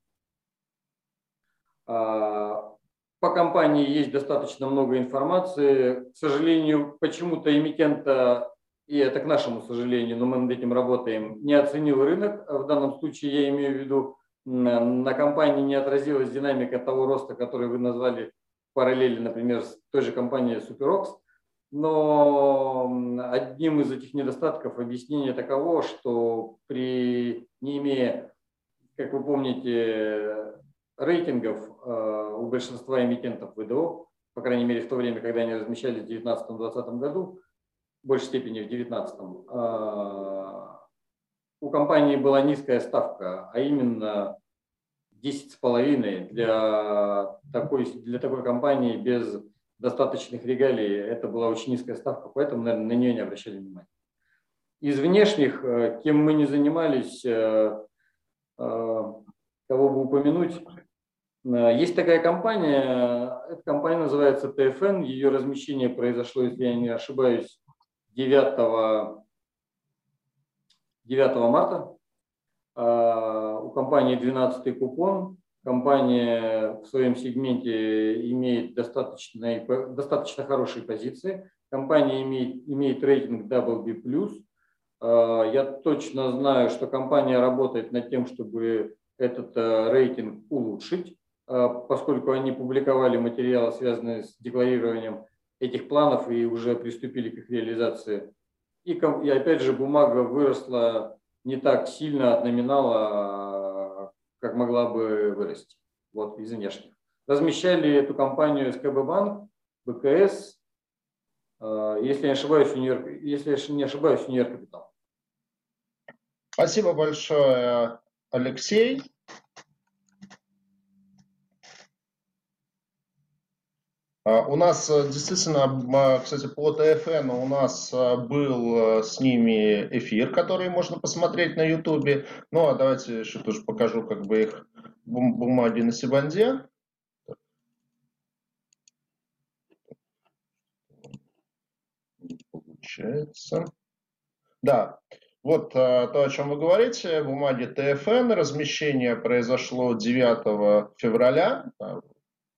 По компании есть достаточно много информации. К сожалению, почему-то эмитента, и это к нашему сожалению, но мы над этим работаем, не оценил рынок. В данном случае я имею в виду на компании не отразилась динамика того роста, который вы назвали параллели, например, с той же компанией SuperOx. Но одним из этих недостатков объяснения таково, что при не имея, как вы помните, рейтингов э, у большинства эмитентов ВДО, по крайней мере в то время, когда они размещались в 2019-2020 году, в большей степени в 2019, у компании была низкая ставка, а именно 10,5 для такой, для такой компании без достаточных регалий. Это была очень низкая ставка, поэтому, наверное, на нее не обращали внимания. Из внешних, э, кем мы не занимались, э, э, кого бы упомянуть, есть такая компания, эта компания называется ТФН, ее размещение произошло, если я не ошибаюсь, 9 9 марта. А, у компании 12 купон. Компания в своем сегменте имеет достаточно, достаточно хорошие позиции. Компания имеет, имеет рейтинг WB+. А, я точно знаю, что компания работает над тем, чтобы этот э, рейтинг улучшить, а, поскольку они публиковали материалы, связанные с декларированием этих планов и уже приступили к их реализации и, и опять же бумага выросла не так сильно от номинала, как могла бы вырасти вот, из внешних. Размещали эту компанию СКБ Банк, БКС, если не ошибаюсь, универ, если не ошибаюсь, Универ Капитал. Спасибо большое, Алексей. А, у нас э, действительно, кстати, по ТФН у нас э, был э, с ними эфир, который можно посмотреть на Ютубе. Ну, а давайте еще тоже покажу как бы их бум бумаги на Сибанде. Получается. Да, вот то, о чем вы говорите, бумаги ТФН, размещение произошло 9 февраля,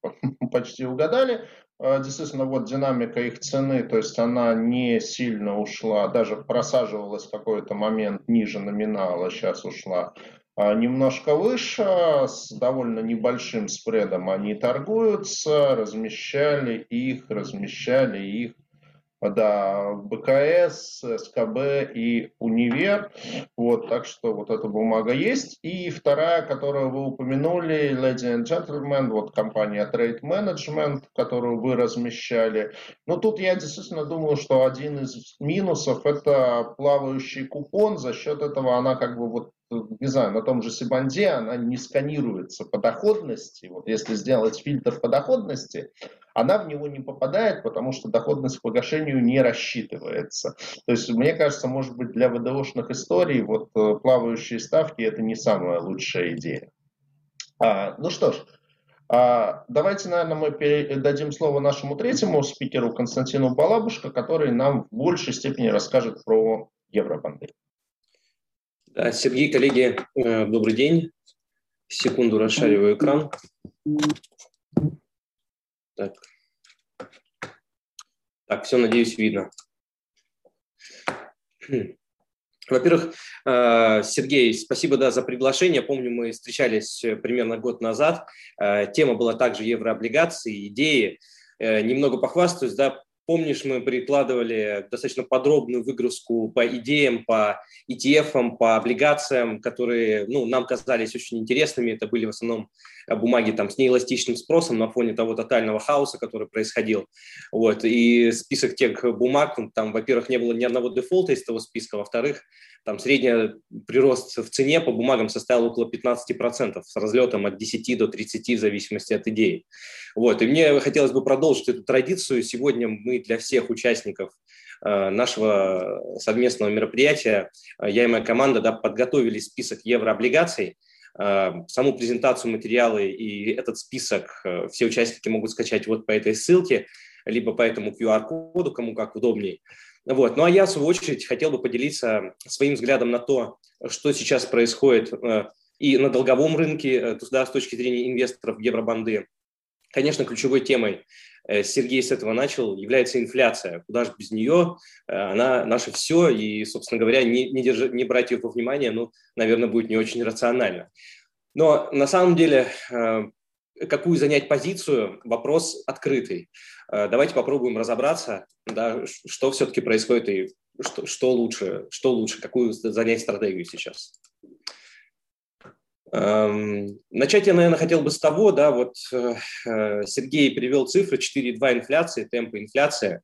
почти угадали. А, действительно, вот динамика их цены, то есть она не сильно ушла, даже просаживалась в какой-то момент ниже номинала, сейчас ушла а, немножко выше, с довольно небольшим спредом они торгуются, размещали их, размещали их да, БКС, СКБ и Универ. Вот, так что вот эта бумага есть. И вторая, которую вы упомянули, Lady and Gentlemen, вот компания Trade Management, которую вы размещали. Ну, тут я действительно думаю, что один из минусов – это плавающий купон. За счет этого она как бы вот не знаю, на том же Сибанде она не сканируется по доходности. Вот если сделать фильтр по доходности, она в него не попадает, потому что доходность к погашению не рассчитывается. То есть, мне кажется, может быть, для ВДОшных историй вот э, плавающие ставки это не самая лучшая идея. А, ну что ж, а, давайте, наверное, мы передадим слово нашему третьему спикеру Константину Балабушко, который нам в большей степени расскажет про евробанды. Да, Сергей, коллеги, э, добрый день. Секунду расшариваю экран. Так. Так, все, надеюсь, видно. Хм. Во-первых, э, Сергей, спасибо да, за приглашение. Помню, мы встречались э, примерно год назад. Э, тема была также еврооблигации, идеи. Немного похвастаюсь, да, Помнишь, мы прикладывали достаточно подробную выгрузку по идеям, по ETF, по облигациям, которые ну, нам казались очень интересными. Это были в основном бумаги там, с неэластичным спросом на фоне того тотального хаоса, который происходил. Вот. И список тех бумаг, там, во-первых, не было ни одного дефолта из того списка, во-вторых, там средний прирост в цене по бумагам составил около 15% с разлетом от 10 до 30 в зависимости от идеи. Вот. И мне хотелось бы продолжить эту традицию. Сегодня мы для всех участников э, нашего совместного мероприятия, э, я и моя команда да, подготовили список еврооблигаций, саму презентацию материалы и этот список все участники могут скачать вот по этой ссылке, либо по этому QR-коду, кому как удобнее. Вот. Ну а я, в свою очередь, хотел бы поделиться своим взглядом на то, что сейчас происходит э, и на долговом рынке, э, да, с точки зрения инвесторов евробанды. Конечно, ключевой темой, э, Сергей с этого начал, является инфляция. Куда же без нее? Она наше все, и, собственно говоря, не, не, держи, не брать ее во внимание, ну, наверное, будет не очень рационально. Но на самом деле, какую занять позицию, вопрос открытый. Э, давайте попробуем разобраться, да, что все-таки происходит и что, что лучше, что лучше, какую занять стратегию сейчас. Эм, начать я, наверное, хотел бы с того, да, вот э, э Сергей привел цифры 4,2 инфляции, темпы инфляции.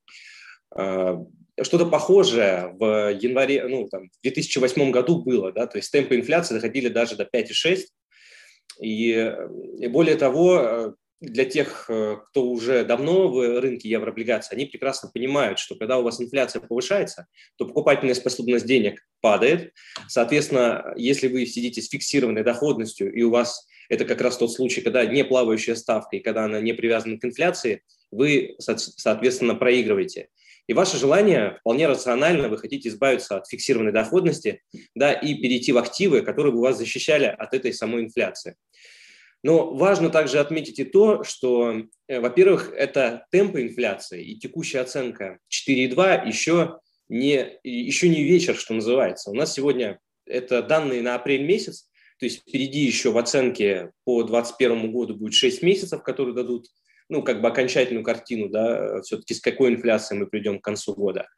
Э, что-то похожее в январе, ну, там, в 2008 году было, да, то есть темпы инфляции доходили даже до 5,6. И, и более того, э, для тех, э, кто уже давно в рынке еврооблигаций, они прекрасно понимают, что когда у вас инфляция повышается, то покупательная способность денег падает. Соответственно, если вы сидите с фиксированной доходностью, и у вас это как раз тот случай, когда не плавающая ставка и когда она не привязана к инфляции, вы, соответственно, проигрываете. И ваше желание вполне рационально, вы хотите избавиться от фиксированной доходности да, и перейти в активы, которые бы вас защищали от этой самой инфляции. Но важно также отметить и то, что, э, во-первых, это темпы инфляции и текущая оценка 4,2 еще не, еще не вечер, что называется. У нас сегодня это данные на апрель месяц, то есть впереди еще в оценке по 2021 году будет 6 месяцев, которые дадут ну, как бы окончательную картину, да, все-таки с какой инфляцией мы придем к концу года.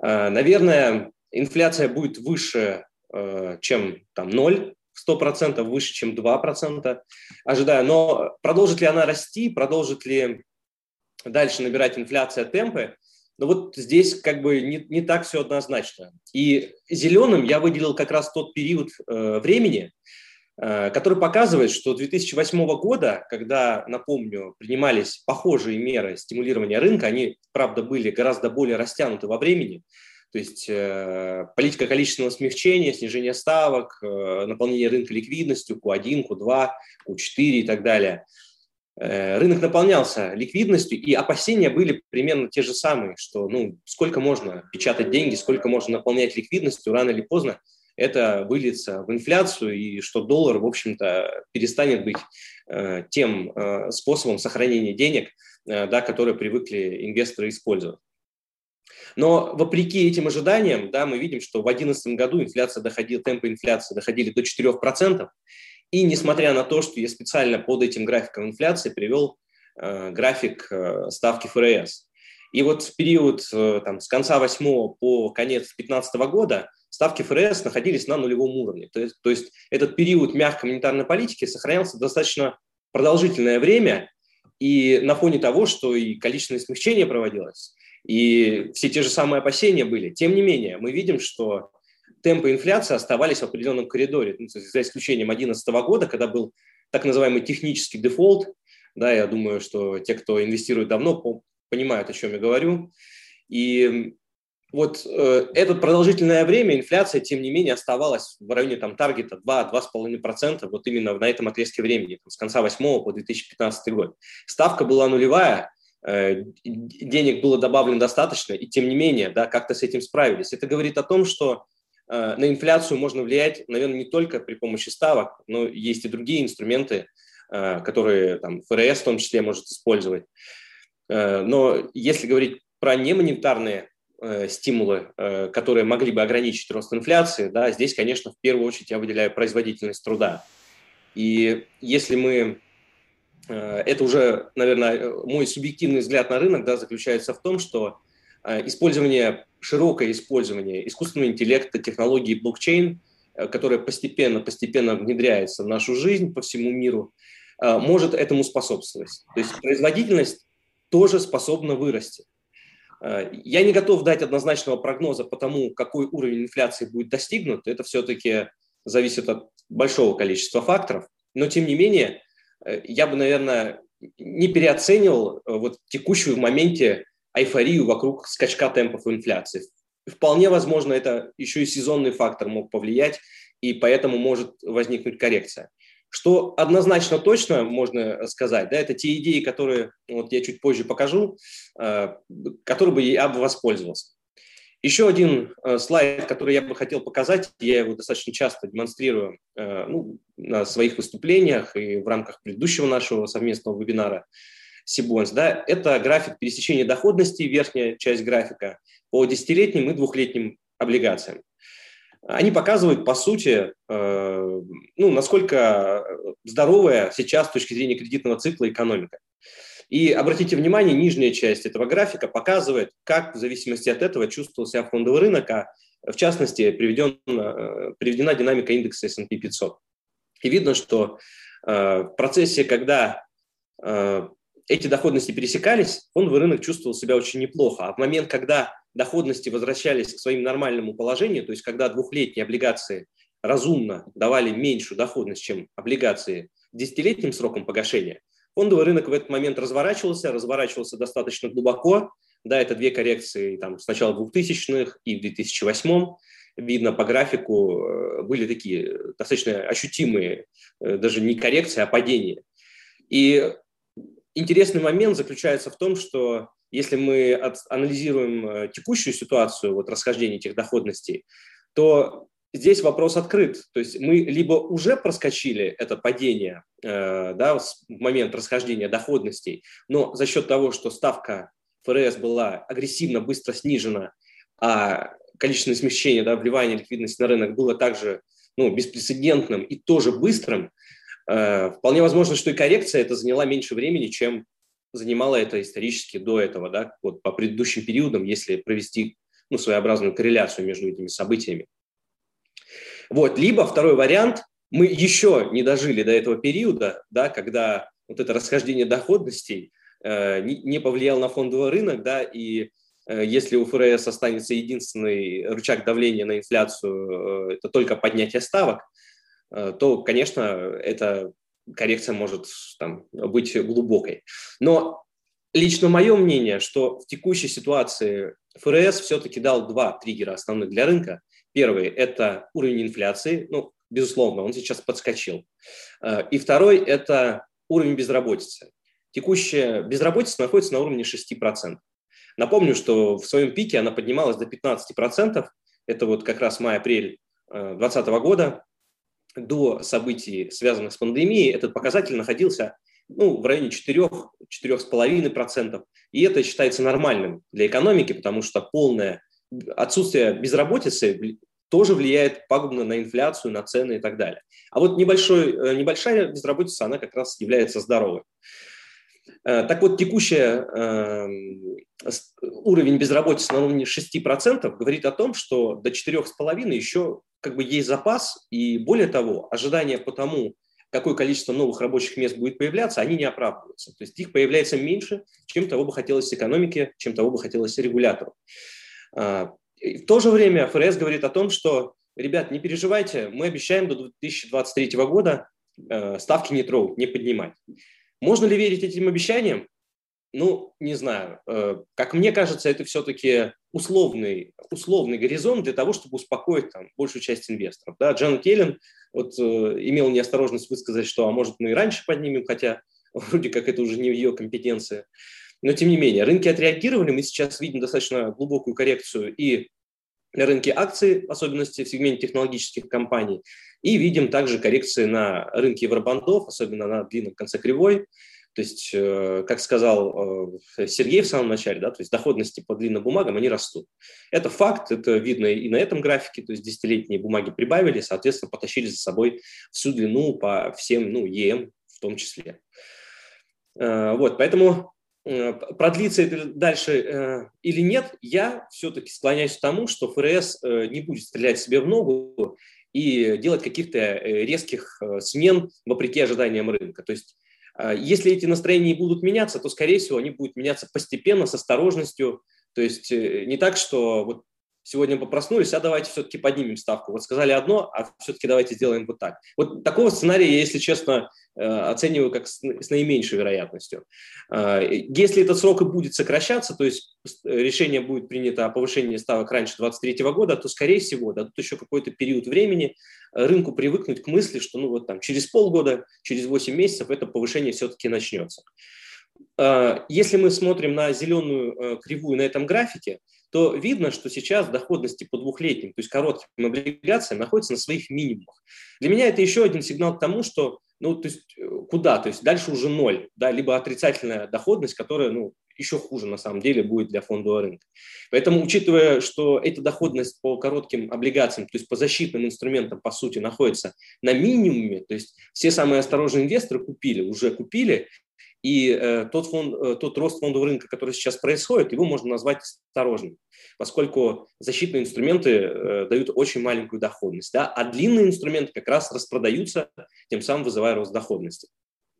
А, наверное, инфляция будет выше, э, чем там 0, 100% выше, чем 2%, ожидаю. Но продолжит ли она расти, продолжит ли дальше набирать инфляция темпы, но вот здесь как бы не, не так все однозначно. И зеленым я выделил как раз тот период э, времени, э, который показывает, что 2008 года, когда, напомню, принимались похожие меры стимулирования рынка, они, правда, были гораздо более растянуты во времени, то есть э, политика количественного смягчения, снижение ставок, э, наполнение рынка ликвидностью, Q1, Q2, Q4 и так далее. Э, рынок наполнялся ликвидностью, и опасения были примерно те же самые, что ну, сколько можно печатать деньги, сколько можно наполнять ликвидностью, рано или поздно это выльется в инфляцию, и что доллар, в общем-то, перестанет быть э, тем э, способом сохранения денег, э, да, которые привыкли инвесторы использовать. Но вопреки этим ожиданиям, да, мы видим, что в 2011 году инфляция доходила, темпы инфляции доходили до 4%, и несмотря на то, что я специально под этим графиком инфляции привел э, график э, ставки ФРС. И вот в период э, там, с конца 8 по конец 2015 года ставки ФРС находились на нулевом уровне. То есть, то есть этот период мягкой монетарной политики сохранялся достаточно продолжительное время, и на фоне того, что и количественное смягчение проводилось, и все те же самые опасения были. Тем не менее, мы видим, что темпы инфляции оставались в определенном коридоре, ну, за исключением 2011 года, когда был так называемый технический дефолт. Да, я думаю, что те, кто инвестирует давно, понимают, о чем я говорю. И вот э, это продолжительное время инфляция, тем не менее, оставалась в районе там, таргета 2-2,5%, вот именно на этом отрезке времени, там, с конца 8 по 2015 год. Ставка была нулевая, денег было добавлено достаточно, и тем не менее, да, как-то с этим справились. Это говорит о том, что Э, на инфляцию можно влиять, наверное, не только при помощи ставок, но есть и другие инструменты, э, которые там, ФРС в том числе может использовать. Э, но если говорить про немонетарные стимулы, которые могли бы ограничить рост инфляции, да, здесь, конечно, в первую очередь я выделяю производительность труда. И если мы это уже, наверное, мой субъективный взгляд на рынок да, заключается в том, что использование широкое использование искусственного интеллекта, технологии блокчейн, э, которая постепенно-постепенно внедряется в нашу жизнь по всему миру, э, может этому способствовать. То есть производительность тоже способна вырасти. Э, я не готов дать однозначного прогноза по тому, какой уровень инфляции будет достигнут. Это все-таки зависит от большого количества факторов. Но, тем не менее, я бы, наверное, не переоценивал вот текущую в моменте эйфорию вокруг скачка темпов инфляции. Вполне возможно, это еще и сезонный фактор мог повлиять, и поэтому может возникнуть коррекция. Что однозначно точно можно сказать, да, это те идеи, которые вот я чуть позже покажу, э, которые бы я бы воспользовался. Еще один э, слайд, который я бы хотел показать, я его достаточно часто демонстрирую э, ну, на своих выступлениях и в рамках предыдущего нашего совместного вебинара – Сибонс, да, это график пересечения доходности, верхняя часть графика, по десятилетним и двухлетним облигациям. Они показывают, по сути, э, ну, насколько здоровая сейчас с точки зрения кредитного цикла экономика. И обратите внимание, нижняя часть этого графика показывает, как в зависимости от этого чувствовал себя фондовый рынок, а в частности приведен, э, приведена динамика индекса S&P 500. И видно, что э, в процессе, когда э, эти доходности пересекались, фондовый рынок чувствовал себя очень неплохо. А в момент, когда доходности возвращались к своему нормальному положению, то есть когда двухлетние облигации разумно давали меньшую доходность, чем облигации десятилетним сроком погашения, фондовый рынок в этот момент разворачивался, разворачивался достаточно глубоко. Да, это две коррекции там, с начала 2000-х и в 2008 видно по графику, э, были такие достаточно ощутимые, э, даже не коррекции, а падения. И интересный момент заключается в том, что если мы анализируем э, текущую ситуацию, вот расхождения этих доходностей, то здесь вопрос открыт. То есть мы либо уже проскочили это падение э, да, в момент расхождения доходностей, но за счет того, что ставка ФРС была агрессивно быстро снижена, а количественное смещение, да, вливание ликвидности на рынок было также ну, беспрецедентным и тоже быстрым, Э, вполне возможно, что и коррекция это заняла меньше времени, чем занимала это исторически до этого, да, вот по предыдущим периодам, если провести ну, своеобразную корреляцию между этими событиями. Вот, либо второй вариант, мы еще не дожили до этого периода, да, когда вот это расхождение доходностей э, не, не повлияло на фондовый рынок, да, и э, если у ФРС останется единственный рычаг давления на инфляцию, э, это только поднятие ставок, Э, то, конечно, эта коррекция может там, быть глубокой. Но лично мое мнение, что в текущей ситуации ФРС все-таки дал два триггера основных для рынка. Первый – это уровень инфляции, ну, безусловно, он сейчас подскочил. Э, и второй – это уровень безработицы. текущая безработица находится на уровне 6%. Напомню, что в своем пике она поднималась до 15%. Это вот как раз май-апрель 2020 года. До событий, связанных с пандемией, этот показатель находился ну, в районе 4-4,5%. И это считается нормальным для экономики, потому что полное отсутствие безработицы тоже влияет пагубно на инфляцию, на цены и так далее. А вот небольшой, э, небольшая безработица, она как раз является здоровой. Э, так вот, текущий эм, уровень безработицы на уровне 6% говорит о том, что до 4,5% еще как бы есть запас, и более того, ожидания по тому, какое количество новых рабочих мест будет появляться, они не оправдываются. То есть их появляется меньше, чем того бы хотелось экономике, чем того бы хотелось регулятору. А, в то же время ФРС говорит о том, что, ребят, не переживайте, мы обещаем до 2023 года э, ставки не трогать, не поднимать. Можно ли верить этим обещаниям? Ну, не знаю. Э, как мне кажется, это все-таки условный, условный горизонт для того, чтобы успокоить там, большую часть инвесторов. Да, Джанет Йеллен вот, э, имел неосторожность высказать, что а может мы и раньше поднимем, хотя вроде как это уже не в ее компетенции. Но тем не менее, рынки отреагировали, мы сейчас видим достаточно глубокую коррекцию и на рынке акций, в особенности в сегменте технологических компаний, и видим также коррекции на рынке евробандов, особенно на длинном конце кривой. То есть, э, как сказал э, Сергей в самом начале, да, то есть доходности по длинным бумагам, они растут. Это факт, это видно и на этом графике, то есть десятилетние бумаги прибавили, соответственно, потащили за собой всю длину по всем, ну, ЕМ в том числе. Э, вот, поэтому продлится это дальше или нет, я все-таки склоняюсь к тому, что ФРС не будет стрелять себе в ногу и делать каких-то резких смен вопреки ожиданиям рынка. То есть если эти настроения будут меняться, то, скорее всего, они будут меняться постепенно, с осторожностью. То есть э, не так, что вот сегодня мы проснулись, а давайте все-таки поднимем ставку. Вот сказали одно, а все-таки давайте сделаем вот так. Вот такого сценария я, если честно, э, оцениваю как с наименьшей вероятностью. А, если этот срок и будет сокращаться, то есть решение будет принято о повышении ставок раньше 2023 года, то, скорее всего, дадут еще какой-то период времени рынку привыкнуть к мысли, что ну вот там через полгода, через 8 месяцев это повышение все-таки начнется. Если мы смотрим на зеленую э, кривую на этом графике, то видно, что сейчас доходности по двухлетним, то есть коротким облигациям находятся на своих минимумах. Для меня это еще один сигнал к тому, что ну, то есть э, куда? То есть дальше уже ноль, да, либо отрицательная доходность, которая, ну, еще хуже на самом деле будет для фондового рынка. Поэтому, учитывая, что эта доходность по коротким облигациям, то есть по защитным инструментам, по сути, находится на минимуме, то есть все самые осторожные инвесторы купили, уже купили, и э, тот, фонд, э, тот рост фондового рынка, который сейчас происходит, его можно назвать осторожным, поскольку защитные инструменты э, дают очень маленькую доходность, да, а длинные инструменты как раз распродаются, тем самым вызывая рост доходности.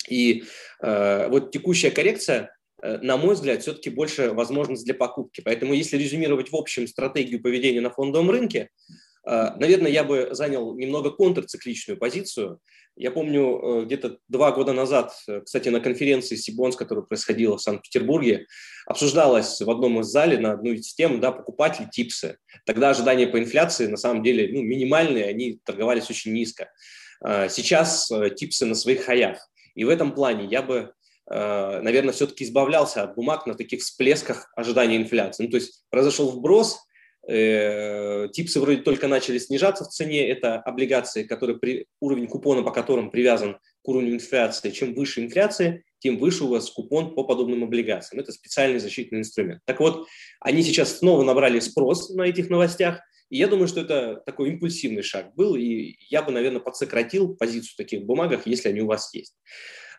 И э, вот текущая коррекция, на мой взгляд, все-таки больше возможность для покупки. Поэтому если резюмировать в общем стратегию поведения на фондовом рынке, наверное, я бы занял немного контрцикличную позицию – я помню, э, где-то два года назад, э, кстати, на конференции Сибонс, которая происходила в Санкт-Петербурге, обсуждалось в одном из залей на одну из тем, да, покупатели типсы. Тогда ожидания по инфляции на самом деле ну, минимальные, они торговались очень низко. А, сейчас э, типсы на своих хаях. И в этом плане я бы наверное, все-таки избавлялся от бумаг на таких всплесках ожидания инфляции. Ну, то есть произошел вброс, типсы вроде только начали снижаться в цене. Это облигации, которые при, уровень купона по которым привязан к уровню инфляции. Чем выше инфляция, тем выше у вас купон по подобным облигациям. Это специальный защитный инструмент. Так вот, они сейчас снова набрали спрос на этих новостях. И я думаю, что это такой импульсивный шаг был, и я бы, наверное, подсократил позицию в таких бумагах, если они у вас есть.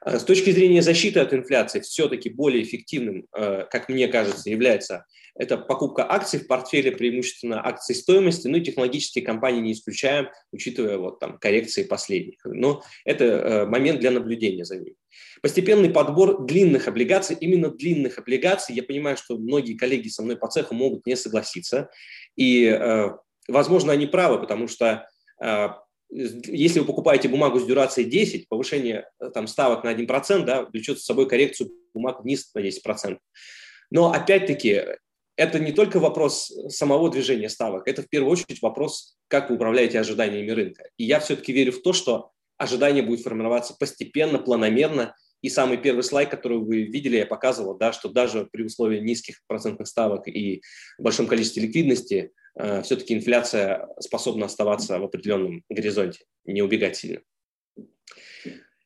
А с точки зрения защиты от инфляции, все-таки более эффективным, э, как мне кажется, является это покупка акций в портфеле, преимущественно акций стоимости, ну и технологические компании не исключаем, учитывая вот там коррекции последних. Но это э, момент для наблюдения за ним. Постепенный подбор длинных облигаций, именно длинных облигаций, я понимаю, что многие коллеги со мной по цеху могут не согласиться, и, э, возможно, они правы, потому что э, если вы покупаете бумагу с дюрацией 10, повышение там, ставок на 1% да, влечет с собой коррекцию бумаг вниз на 10%. Но опять-таки это не только вопрос самого движения ставок, это в первую очередь вопрос, как вы управляете ожиданиями рынка. И я все-таки верю в то, что ожидание будет формироваться постепенно, планомерно, И самый первый слайд, который вы видели, я показывал, да, что даже при условии низких процентных ставок и большом количестве ликвидности э, все-таки инфляция способна оставаться в определенном горизонте, не убегать сильно.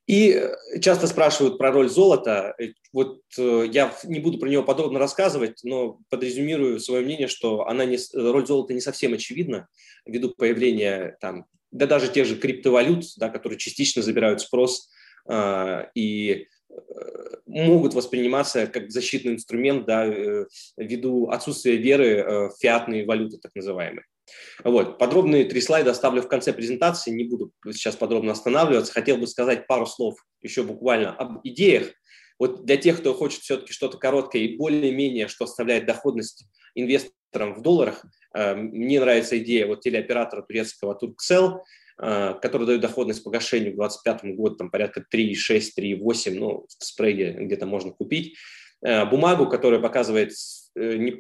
И часто спрашивают про роль золота. Э, вот э, я не буду про него подробно рассказывать, но подрезюмирую свое мнение, что она не, роль золота не совсем очевидна ввиду появления там, да даже тех же криптовалют, да, которые частично забирают спрос и э, могут восприниматься как защитный инструмент да, э, ввиду отсутствия веры э, в фиатные валюты, так называемые. Вот. Подробные три слайда оставлю в конце презентации, не буду сейчас подробно останавливаться. Хотел бы сказать пару слов еще буквально об идеях. Вот для тех, кто хочет все-таки что-то короткое и более-менее, что оставляет доходность инвесторам в долларах, мне нравится идея вот телеоператора турецкого Turkcell, Э, который дает доходность погашению к 2025 году там, порядка 3,6, 3,8, ну, в спреде где-то можно купить. Э, бумагу, которая показывает э,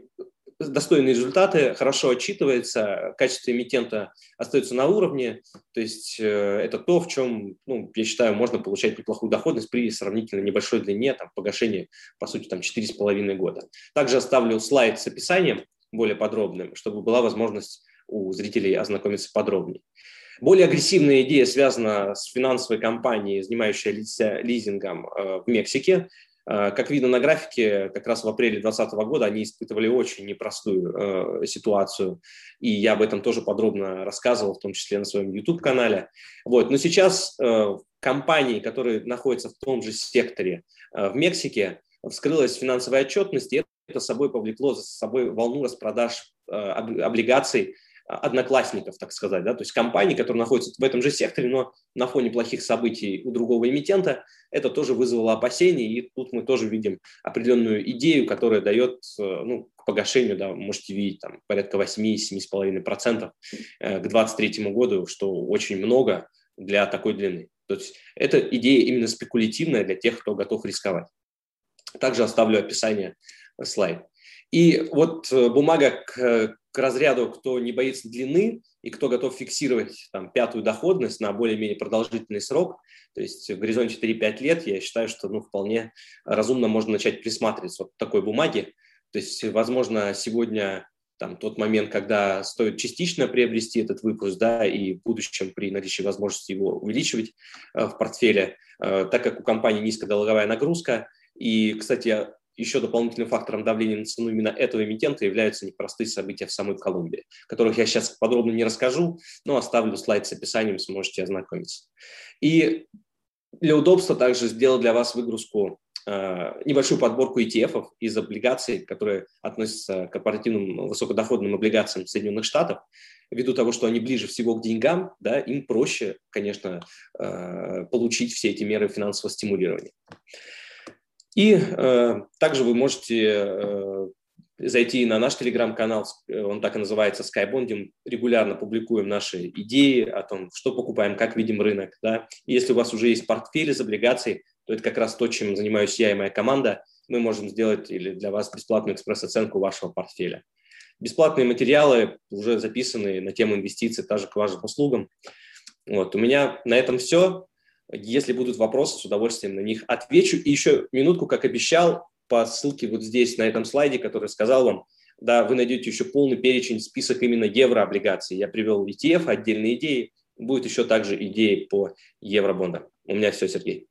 достойные результаты, хорошо отчитывается, качество эмитента остается на уровне, то есть это то, в чем, ну, я считаю, можно получать неплохую доходность при сравнительно небольшой длине, там, погашения, по сути, там, 4,5 года. Также оставлю слайд с описанием более подробным, чтобы была возможность у зрителей ознакомиться подробнее. Более агрессивная идея связана с финансовой компанией, занимающейся лизингом э, в Мексике. Э, как видно на графике, как раз в апреле 2020 года они испытывали очень непростую э, ситуацию, и я об этом тоже подробно рассказывал, в том числе на своем YouTube-канале. Вот. Но сейчас компании, которые находятся в том же секторе в Мексике, вскрылась финансовая отчетность, и это собой повлекло за собой волну распродаж облигаций одноклассников, так сказать, да, то есть компаний, которые находятся в этом же секторе, но на фоне плохих событий у другого эмитента, это тоже вызвало опасения, и тут мы тоже видим определенную идею, которая дает, э, ну, к погашению, да, можете видеть, там, порядка 8-7,5% э, к 2023 году, что очень много для такой длины. То есть это идея именно спекулятивная для тех, кто готов рисковать. Также оставлю описание слайд. И вот э, бумага к, разряду, кто не боится длины и кто готов фиксировать там, пятую доходность на более-менее продолжительный срок, то есть в горизонте 3-5 лет, я считаю, что ну, вполне разумно можно начать присматриваться вот к такой бумаге. То есть, возможно, сегодня там, тот момент, когда стоит частично приобрести этот выпуск, да, и в будущем при наличии возможности его увеличивать э, в портфеле, э, так как у компании низкая долговая нагрузка. И, кстати, еще дополнительным фактором давления на цену именно этого эмитента являются непростые события в самой Колумбии, которых я сейчас подробно не расскажу, но оставлю слайд с описанием, сможете ознакомиться. И для удобства также сделал для вас выгрузку э, небольшую подборку ETF из облигаций, которые относятся к корпоративным высокодоходным облигациям Соединенных Штатов. Ввиду того, что они ближе всего к деньгам, да, им проще, конечно, э, получить все эти меры финансового стимулирования. И э, также вы можете э, зайти на наш телеграм-канал, он так и называется Skybond, регулярно публикуем наши идеи о том, что покупаем, как видим рынок. Да? И если у вас уже есть портфель из облигаций, то это как раз то, чем занимаюсь я и моя команда. Мы можем сделать или для вас бесплатную экспресс-оценку вашего портфеля. Бесплатные материалы уже записаны на тему инвестиций, также к вашим услугам. Вот, у меня на этом все. Если будут вопросы, с удовольствием на них отвечу. И еще минутку, как обещал, по ссылке вот здесь, на этом слайде, который сказал вам, да, вы найдете еще полный перечень, список именно еврооблигаций. Я привел ETF, отдельные идеи. Будет еще также идеи по евробондам. У меня все, Сергей.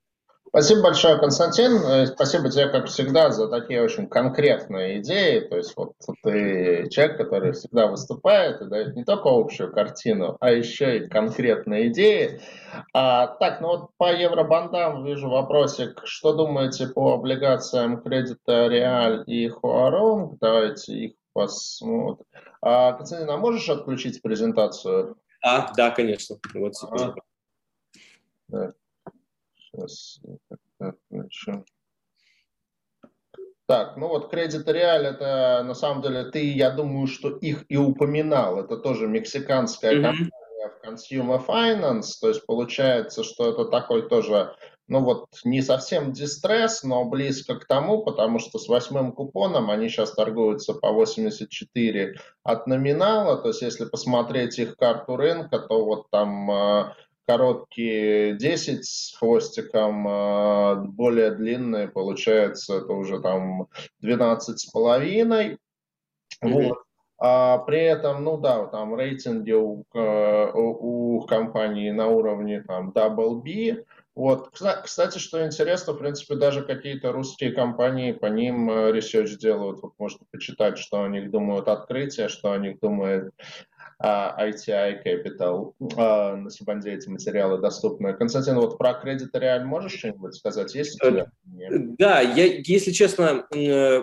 Спасибо большое, Константин. Э, спасибо тебе, как всегда, за такие очень конкретные идеи. То есть вот ты человек, который всегда выступает и дает не только общую картину, а еще и конкретные идеи. А, так, ну вот по евробандам вижу вопросик. Что думаете по облигациям кредита Реаль и Хуарон? Давайте их посмотрим. А, Константин, а можешь отключить презентацию? А, да, конечно. Вот, ага. да. Сейчас отключу. Так, ну вот Credit Real, это на самом деле ты, я думаю, что их и упоминал. Это тоже мексиканская mm-hmm. компания в Consumer Finance. То есть получается, что это такой тоже, ну вот не совсем дистресс, но близко к тому, потому что с восьмым купоном они сейчас торгуются по 84 от номинала. То есть если посмотреть их карту рынка, то вот там короткие 10 с хвостиком, а более длинные, получается, это уже там 12 с половиной. Mm-hmm. Вот. А при этом, ну да, там рейтинги у, у, у компании на уровне там Double B. Вот, кстати, что интересно, в принципе, даже какие-то русские компании по ним research делают. Вот можно почитать, что о них думают открытие, что о них думает ITI Capital. Uh, на Сибанде эти материалы доступны. Константин, вот про кредит реаль можешь что-нибудь сказать? Есть у тебя? Да, я, если честно,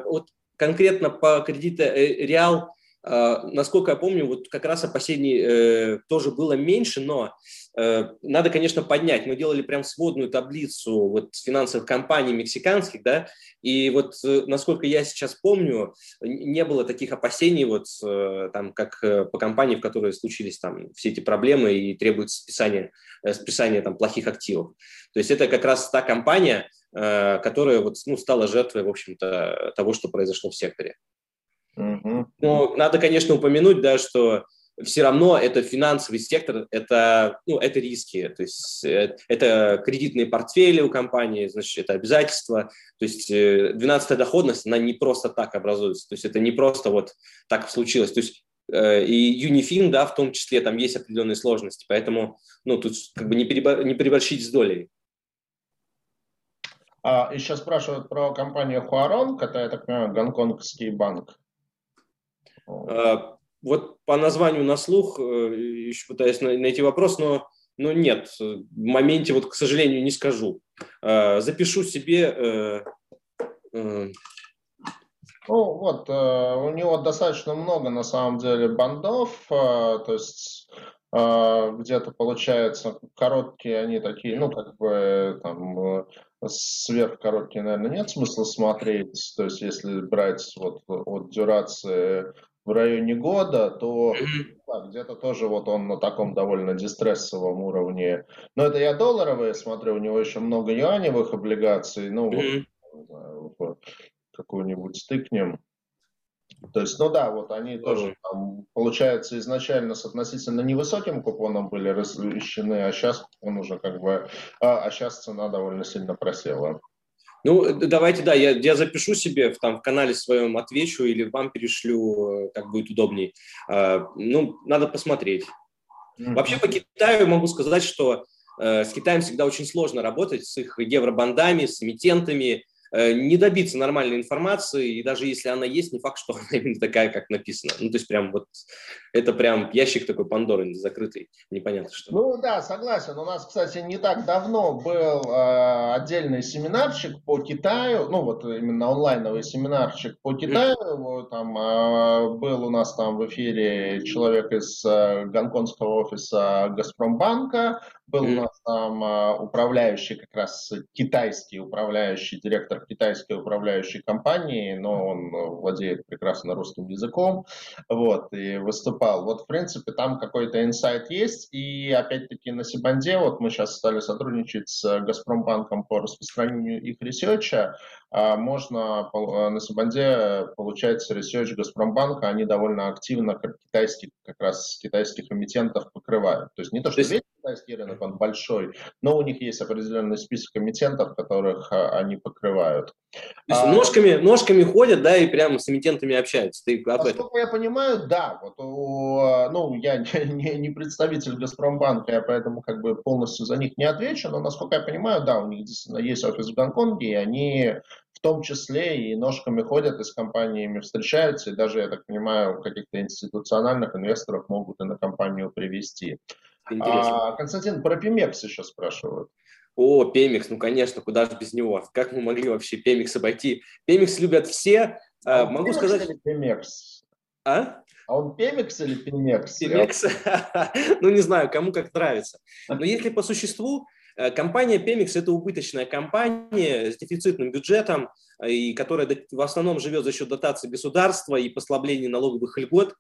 вот конкретно по кредиту э, реал а, насколько я помню, вот как раз опасений э, тоже было меньше, но э, надо, конечно, поднять. Мы делали прям сводную таблицу вот финансовых компаний мексиканских, да, и вот э, насколько я сейчас помню, не было таких опасений вот э, там, как э, по компании, в которой случились там все эти проблемы и требуется списание, э, списание там плохих активов. То есть это как раз та компания, э, которая вот, ну, стала жертвой, в общем-то, того, что произошло в секторе. Но надо, конечно, упомянуть, да, что все равно это финансовый сектор, это, ну, это риски, то есть э, это кредитные портфели у компании, значит, это обязательства, то есть 12-я э, доходность, она не просто так образуется, то есть это не просто вот так случилось, то есть э, и Юнифин, да, в том числе, там есть определенные сложности, поэтому, ну, тут как бы не, перебор, не переборщить с долей. А, еще спрашивают про компанию Хуарон, это, я так понимаю, гонконгский банк. А, вот по названию на слух э, еще пытаюсь найти вопрос, но, но нет, в моменте вот, к сожалению, не скажу. А, запишу себе... Э, э, ну вот, у него достаточно много на самом деле бандов, то есть где-то получается короткие они такие, ну как бы там сверхкороткие, наверное, нет смысла смотреть. То есть, если брать вот от дюрации в районе года, то да, где-то тоже вот он на таком довольно дистрессовом уровне. Но это я долларовые смотрю, у него еще много юаневых облигаций, ну вот, какую-нибудь стыкнем. То есть, ну да, вот они тоже, там, получается, изначально с относительно невысоким купоном были размещены, а сейчас он уже как бы, а, а сейчас цена довольно сильно просела. Ну, давайте, да, я, я запишу себе в, там, в канале своем, отвечу или вам перешлю, как будет удобней. А, ну, надо посмотреть. Mm-hmm. Вообще по Китаю могу сказать, что э, с Китаем всегда очень сложно работать, с их евробандами, с эмитентами, Э, не добиться нормальной информации, и даже если она есть, не факт, что она именно такая, как написано. Ну, то есть прям вот это прям ящик такой Пандоры закрытый, непонятно что. Ну да, согласен. У нас, кстати, не так давно был э, отдельный семинарчик по Китаю, ну вот именно онлайновый семинарчик по Китаю. Mm-hmm. Там э, был у нас там в эфире человек из э, гонконгского офиса Газпромбанка, был mm-hmm. у нас там э, управляющий, как раз китайский управляющий, директор китайской управляющей компании, но он э, владеет прекрасно русским языком, вот, и выступал. Вот, в принципе, там какой-то инсайт есть, и опять-таки на Cbonds, вот мы сейчас стали сотрудничать с Газпромбанком по распространению их research а, а можно э, на Cbonds получать research Газпромбанка, они довольно активно китайских, как раз китайских эмитентов покрывают. То есть не то, что весь китайский рынок, он большой, но у них есть определенный список эмитентов, которых а, они покрывают. То есть а, ножками, ножками ходят, да, и прямо с эмитентами общаются. Ты об этом? я понимаю, да. Вот, у, ну, я не, не представитель Газпромбанка, я поэтому как бы полностью за них не отвечу, но насколько я понимаю, да, у них действительно есть офис в Гонконге, и они в том числе и ножками ходят, и с компаниями встречаются, и даже, я так понимаю, каких-то институциональных инвесторов могут и на компанию привести. А, Константин, про Пимекс еще спрашивают. О, Пемикс, ну, конечно, куда же без него? Как мы могли вообще Пемикс обойти? Пемикс любят все. А, а Могу Пемикс сказать... Или Пемекс? А? А он Пемикс или Пемекс? Пемекс? ну, не знаю, кому как нравится. Но если по существу, э, компания Pemex – это убыточная компания с дефицитным бюджетом, и которая в основном живет за счет дотации государства и послаблений налоговых льгот.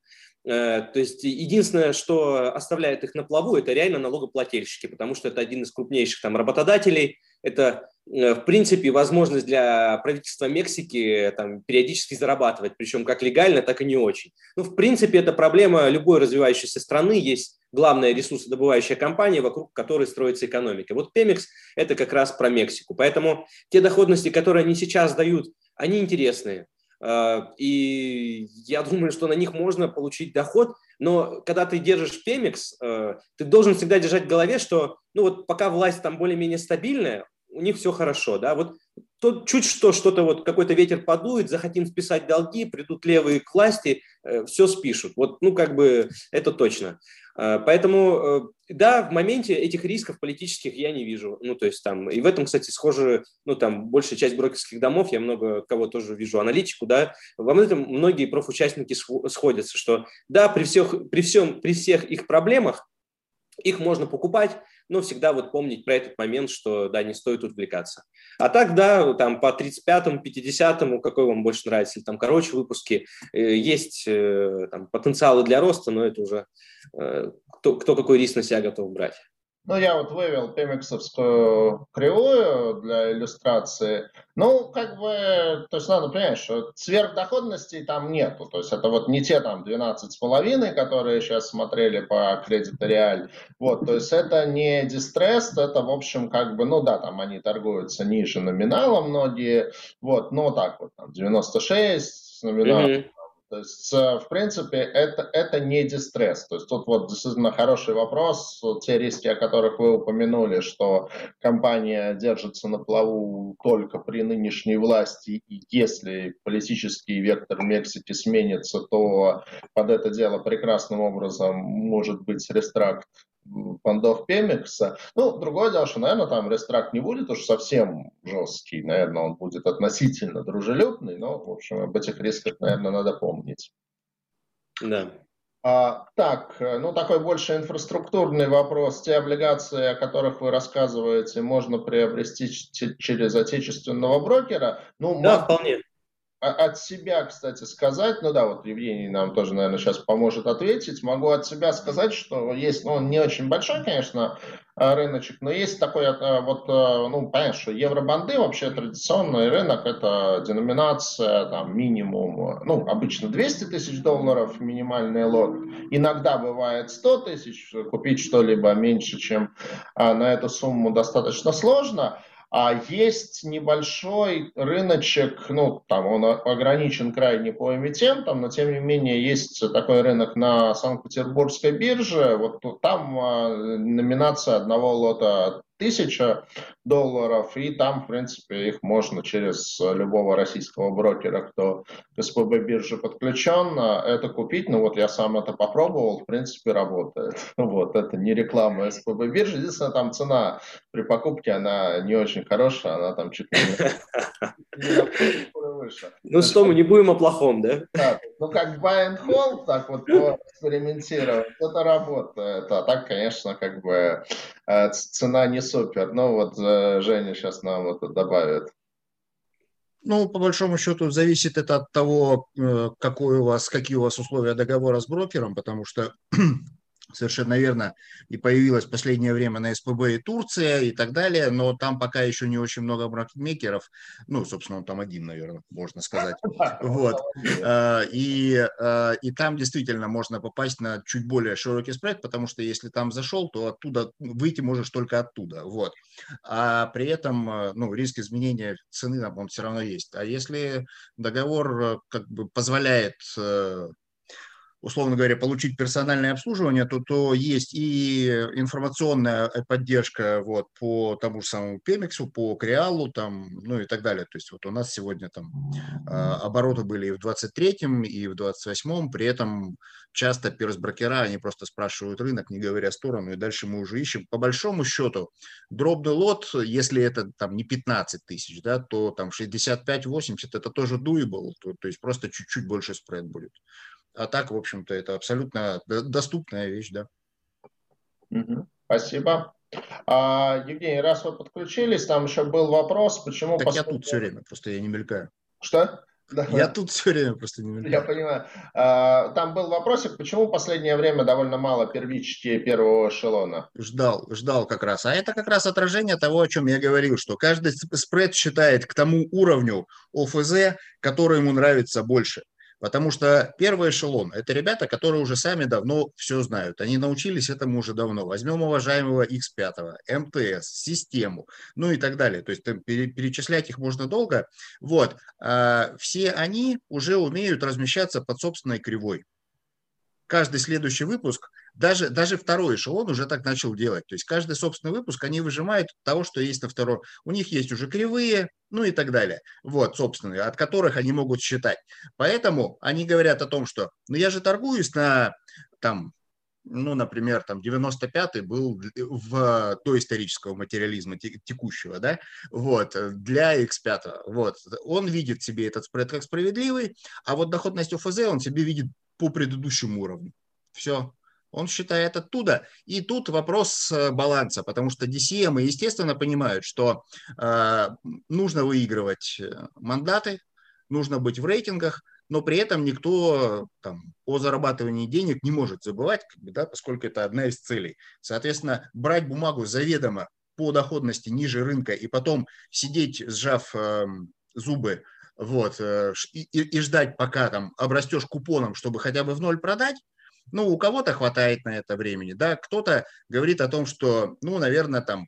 Э, то есть единственное, что оставляет их на плаву, это реально налогоплательщики, потому что это один из крупнейших там работодателей, это Э, в принципе, возможность для правительства Мексики там, периодически зарабатывать, причем как легально, так и не очень. Ну, в принципе, это проблема любой развивающейся страны. Есть главная ресурсодобывающая компания, вокруг которой строится экономика. Вот Пемекс – это как раз про Мексику. Поэтому те доходности, которые они сейчас дают, они интересные. Э, и я думаю, что на них можно получить доход, но когда ты держишь Пемекс, э, ты должен всегда держать в голове, что ну вот пока власть там более-менее стабильная, у них все хорошо, да, вот то чуть что, что-то вот какой-то ветер подует, захотим списать долги, придут левые к власти, э, все спишут. Вот, ну, как бы это точно. Э, поэтому, э, да, в моменте этих рисков политических я не вижу. Ну, то есть там, и в этом, кстати, схоже, ну, там, большая часть брокерских домов, я много кого тоже вижу, аналитику, да, во этом многие профучастники сходятся, что, да, при всех, при всем, при всех их проблемах, их можно покупать, но всегда вот помнить про этот момент, что, да, не стоит увлекаться. А так, да, там по 35-му, 50-му, какой вам больше нравится, или там короче выпуски, э, есть э, там, потенциалы для роста, но это уже э, кто, кто какой риск на себя готов брать. Ну, я вот вывел пемиксовскую кривую для иллюстрации. Ну, как бы, то есть надо понять, что сверхдоходностей там нету. То есть это вот не те там 12,5, которые сейчас смотрели по кредиту реаль. Вот, то есть это не дистресс, это, в общем, как бы, ну да, там они торгуются ниже номинала многие. Вот, но так вот, там 96 с номиналом. Mm-hmm то есть, э, в принципе, это, это не дистресс. То есть тут вот действительно хороший вопрос. Те риски, о которых вы упомянули, что компания держится на плаву только при нынешней власти, и если политический вектор Мексики сменится, то под это дело прекрасным образом может быть рестракт фондов Пемикса. Ну, другое дело, что, наверное, там рестракт не будет уж совсем жесткий. Наверное, он будет относительно дружелюбный, но, в общем, об этих рисках, наверное, надо помнить. Да. А, так, ну такой больше инфраструктурный вопрос. Те облигации, о которых вы рассказываете, можно приобрести через отечественного брокера? Ну, да, мат... вполне от себя, кстати, сказать, ну да, вот Евгений нам тоже, наверное, сейчас поможет ответить. Могу от себя сказать, что есть, ну, он не очень большой, конечно, э, рыночек, но есть такой, э, вот, ну, понятно, что евробанды вообще традиционный рынок, это деноминация, там, минимум, ну, обычно 200 тысяч долларов минимальный лот, иногда бывает 100 тысяч, купить что-либо меньше, чем на эту сумму достаточно сложно, а есть небольшой рыночек, ну, там он ограничен крайне по эмитентам, но тем не менее есть такой рынок на Санкт-Петербургской бирже. Вот там а, номинация одного лота тысяча долларов, и там, в принципе, их можно через любого российского брокера, кто к СПБ бирже подключен, это купить. Ну вот я сам это попробовал, в принципе, работает. Вот, это не реклама СПБ биржи. Единственное, там цена при покупке, она не очень хорошая, она там чуть ли. Ну что, мы не будем о плохом, да? Ну как buy and hold, так вот экспериментировать, это работает. А так, конечно, как бы цена не супер. Но вот э, Женя сейчас нам вот добавит. Ну, по большому счету, зависит это от того, э, какой у вас, какие у вас условия договора с брокером, потому что совершенно верно, и появилась в последнее время на СПБ и Турция и так далее, но там пока еще не очень много маркетмейкеров, ну, собственно, он там один, наверное, можно сказать. Вот. А, и, а, и там действительно можно попасть на чуть более широкий спред, потому что если там зашел, то оттуда выйти можешь только оттуда. Вот. А при этом а, ну, риск изменения цены он все равно есть. А если договор как бы позволяет условно говоря, получить персональное обслуживание, то, то есть и информационная поддержка вот, по тому же самому Пемексу, по Креалу, там, ну и так далее. То есть вот у нас сегодня там а, обороты были и в 23-м, и в 28-м, при этом часто перс-брокера, они просто спрашивают рынок, не говоря сторону, и дальше мы уже ищем. По большому счету, дробный лот, если это там не 15 тысяч, да, то там 65-80 это тоже doable, то, то есть просто чуть-чуть больше спред будет. А так, в общем-то, это абсолютно доступная вещь, да. Спасибо. А, Евгений, раз вы подключились, там еще был вопрос, почему... Так я тут все время, просто я не мелькаю. Что? Да. Я тут все время просто не Я понимаю. А, там был вопросик, почему в последнее время довольно мало первички первого эшелона? Ждал, ждал как раз. А это как раз отражение того, о чем я говорил, что каждый спред считает к тому уровню ОФЗ, который ему нравится больше. Потому что первый эшелон – это ребята, которые уже сами давно все знают. Они научились этому уже давно. Возьмем уважаемого X5, МТС, систему, ну и так далее. То есть перечислять их можно долго. Вот. А все они уже умеют размещаться под собственной кривой. Каждый следующий выпуск – даже, даже второй эшелон уже так начал делать. То есть каждый собственный выпуск они выжимают того, что есть на втором. У них есть уже кривые, ну и так далее. Вот, собственные, от которых они могут считать. Поэтому они говорят о том, что ну я же торгуюсь на там ну, например, там 95-й был в до исторического материализма текущего, да, вот, для X5, вот, он видит себе этот спред как справедливый, а вот доходность ОФЗ он себе видит по предыдущему уровню. Все, он считает оттуда. И тут вопрос э, баланса, потому что DCM, естественно, понимают, что э, нужно выигрывать э, мандаты, нужно быть в рейтингах, но при этом никто там, о зарабатывании денег не может забывать, да, поскольку это одна из целей. Соответственно, брать бумагу заведомо по доходности ниже рынка и потом сидеть, сжав э, зубы, вот, э, и, и ждать, пока там обрастешь купоном, чтобы хотя бы в ноль продать, ну, у кого-то хватает на это времени, да, кто-то говорит о том, что, ну, наверное, там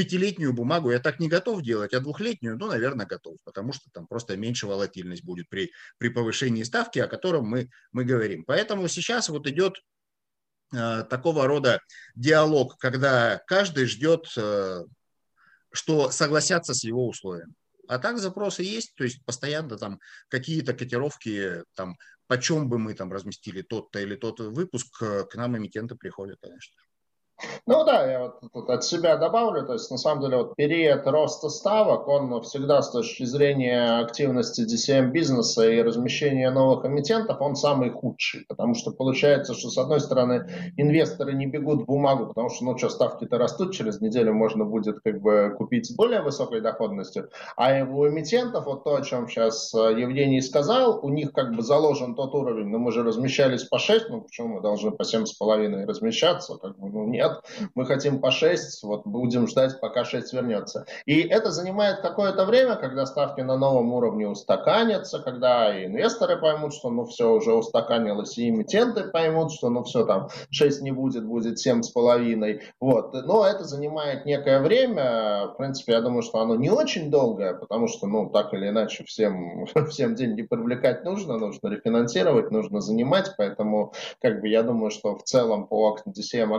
пятилетнюю бумагу я так не готов делать, а двухлетнюю, ну, наверное, готов, потому что там просто меньше волатильность будет при, при повышении ставки, о котором мы, мы говорим. Поэтому сейчас вот идет э, такого рода диалог, когда каждый ждет, э, что согласятся с его условиями. А так запросы есть, то есть постоянно там какие-то котировки там почем бы мы там разместили тот-то или тот выпуск, к нам эмитенты приходят, конечно. Ну да, я вот тут от себя добавлю, то есть на самом деле вот период роста ставок, он всегда с точки зрения активности DCM бизнеса и размещения новых эмитентов, он самый худший, потому что получается, что с одной стороны инвесторы не бегут в бумагу, потому что, ну что, ставки-то растут, через неделю можно будет как бы купить с более высокой доходностью, а у эмитентов, вот то, о чем сейчас э, Евгений сказал, у них как бы заложен тот уровень, ну мы же размещались по 6, ну почему мы должны по 7,5 размещаться, как бы, ну нет, нет, мы хотим по 6, вот будем ждать, пока 6 вернется. И это занимает какое-то время, когда ставки на новом уровне устаканятся, когда инвесторы поймут, что ну все уже устаканилось, и эмитенты поймут, что ну все там 6 не будет, будет 7,5. Вот. Но это занимает некое время. В принципе, я думаю, что оно не очень долгое, потому что, ну, так или иначе, всем, всем деньги привлекать нужно, нужно рефинансировать, нужно занимать, поэтому, как бы, я думаю, что в целом по DCM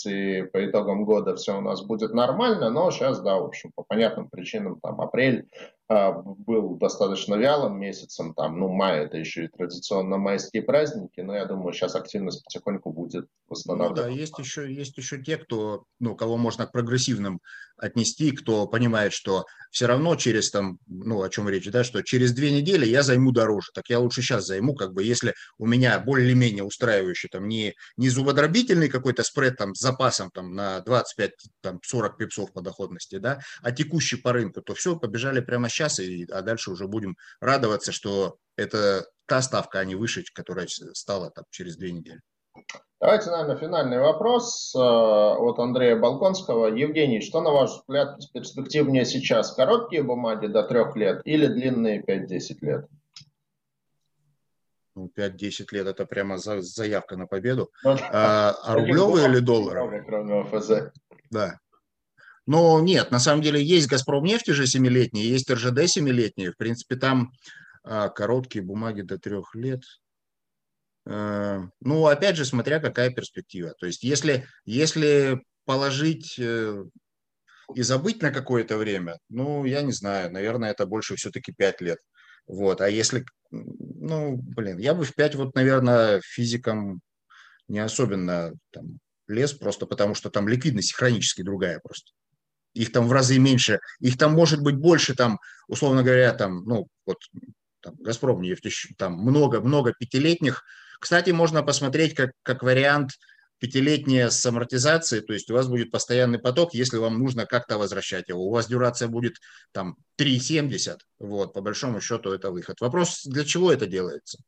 активности и по итогам года все у нас будет нормально, но сейчас, да, в общем, по понятным причинам, там, апрель был достаточно вялым месяцем, там, ну, май это еще и традиционно майские праздники, но я думаю, сейчас активность потихоньку будет восстанавливаться. Ну, да, есть еще, есть еще те, кто, ну, кого можно к прогрессивным отнести, кто понимает, что все равно через там, ну, о чем речь, да, что через две недели я займу дороже, так я лучше сейчас займу, как бы, если у меня более-менее устраивающий, там, не, не зубодробительный какой-то спред, там, с запасом, там, на 25-40 пипсов по доходности, да, а текущий по рынку, то все, побежали прямо сейчас сейчас, и, а дальше уже будем радоваться, что это та ставка, а не выше, которая стала там, через две недели. Давайте, наверное, финальный вопрос э, от Андрея Балконского. Евгений, что, на ваш взгляд, перспективнее сейчас? Короткие бумаги до трех лет или длинные 5-10 лет? Ну, 5-10 лет – это прямо заявка на победу. Ну, а, а рублевые или доллары? Да. Но нет, на самом деле есть «Газпром» нефти же семилетние, есть РЖД семилетние. В принципе, там а, короткие бумаги до трех лет. А, ну, опять же, смотря какая перспектива. То есть, если, если положить э, и забыть на какое-то время, ну, я не знаю, наверное, это больше все-таки пять лет. Вот, а если, ну, блин, я бы в пять вот, наверное, физикам не особенно там лез, просто потому что там ликвидность хронически другая просто их там в разы меньше, их там может быть больше, там, условно говоря, там, ну, вот, там, Газпром нефть, там много-много пятилетних. Кстати, можно посмотреть как, как вариант пятилетняя с амортизацией, то есть у вас будет постоянный поток, если вам нужно как-то возвращать его. У вас дюрация будет там 3,70, вот, по большому счету это выход. Вопрос, для чего это делается?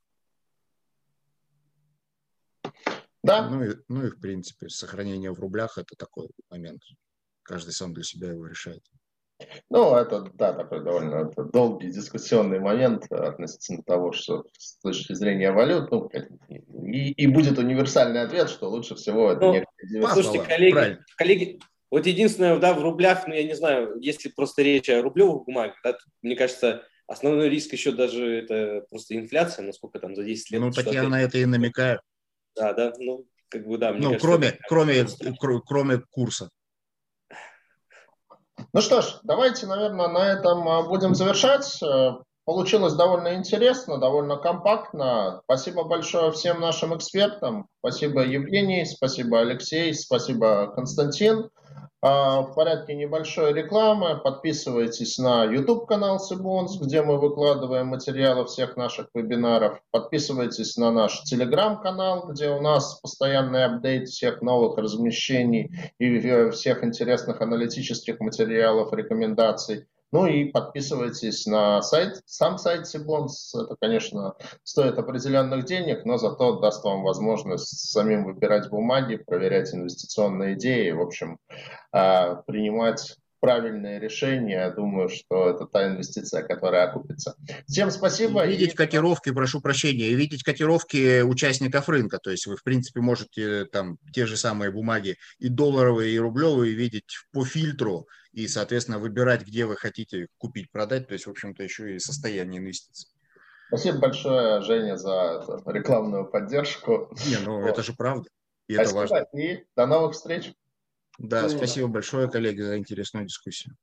Да. Ну и, ну и в принципе, сохранение в рублях – это такой момент. Каждый сам для себя его решает. Ну, это, да, такой довольно это долгий дискуссионный момент относительно того, что с точки зрения валют, ну, и, и будет универсальный ответ, что лучше всего это ну, некое... Слушайте, коллеги, коллеги, вот единственное, да, в рублях, ну, я не знаю, если просто речь о рублевых бумагах, да, мне кажется, основной риск еще даже это просто инфляция, насколько там за 10 лет. Ну, так я на это и намекаю. Да, да, ну, как бы, да. Мне ну, кажется, кроме, это, кроме, кроме, кроме курса. Ну что ж, давайте, наверное, на этом а, будем завершать. Э, получилось довольно интересно, довольно компактно. Спасибо большое всем нашим экспертам. Спасибо Евгений, спасибо Алексей, спасибо Константин. А, в порядке небольшой рекламы подписывайтесь на YouTube-канал Сибонс, где мы выкладываем материалы всех наших вебинаров. Подписывайтесь на наш Telegram-канал, где у нас постоянный апдейт всех новых размещений и э, всех интересных аналитических материалов, рекомендаций. Ну и подписывайтесь на сайт, сам сайт Сибонс. Это, конечно, стоит определенных денег, но зато даст вам возможность самим выбирать бумаги, проверять инвестиционные идеи, в общем, а, принимать правильное решение. Я думаю, что это та инвестиция, которая окупится. Всем спасибо. И видеть и... котировки, прошу прощения, и видеть котировки участников рынка. То есть вы, в принципе, можете там те же самые бумаги и долларовые, и рублевые видеть по фильтру и, соответственно, выбирать, где вы хотите купить, продать, то есть, в общем-то, еще и состояние инвестиций. Спасибо большое, Женя, за рекламную поддержку. Не, ну вот. это же правда. И спасибо, это важно. и до новых встреч. Да, спасибо большое, коллеги, за интересную дискуссию.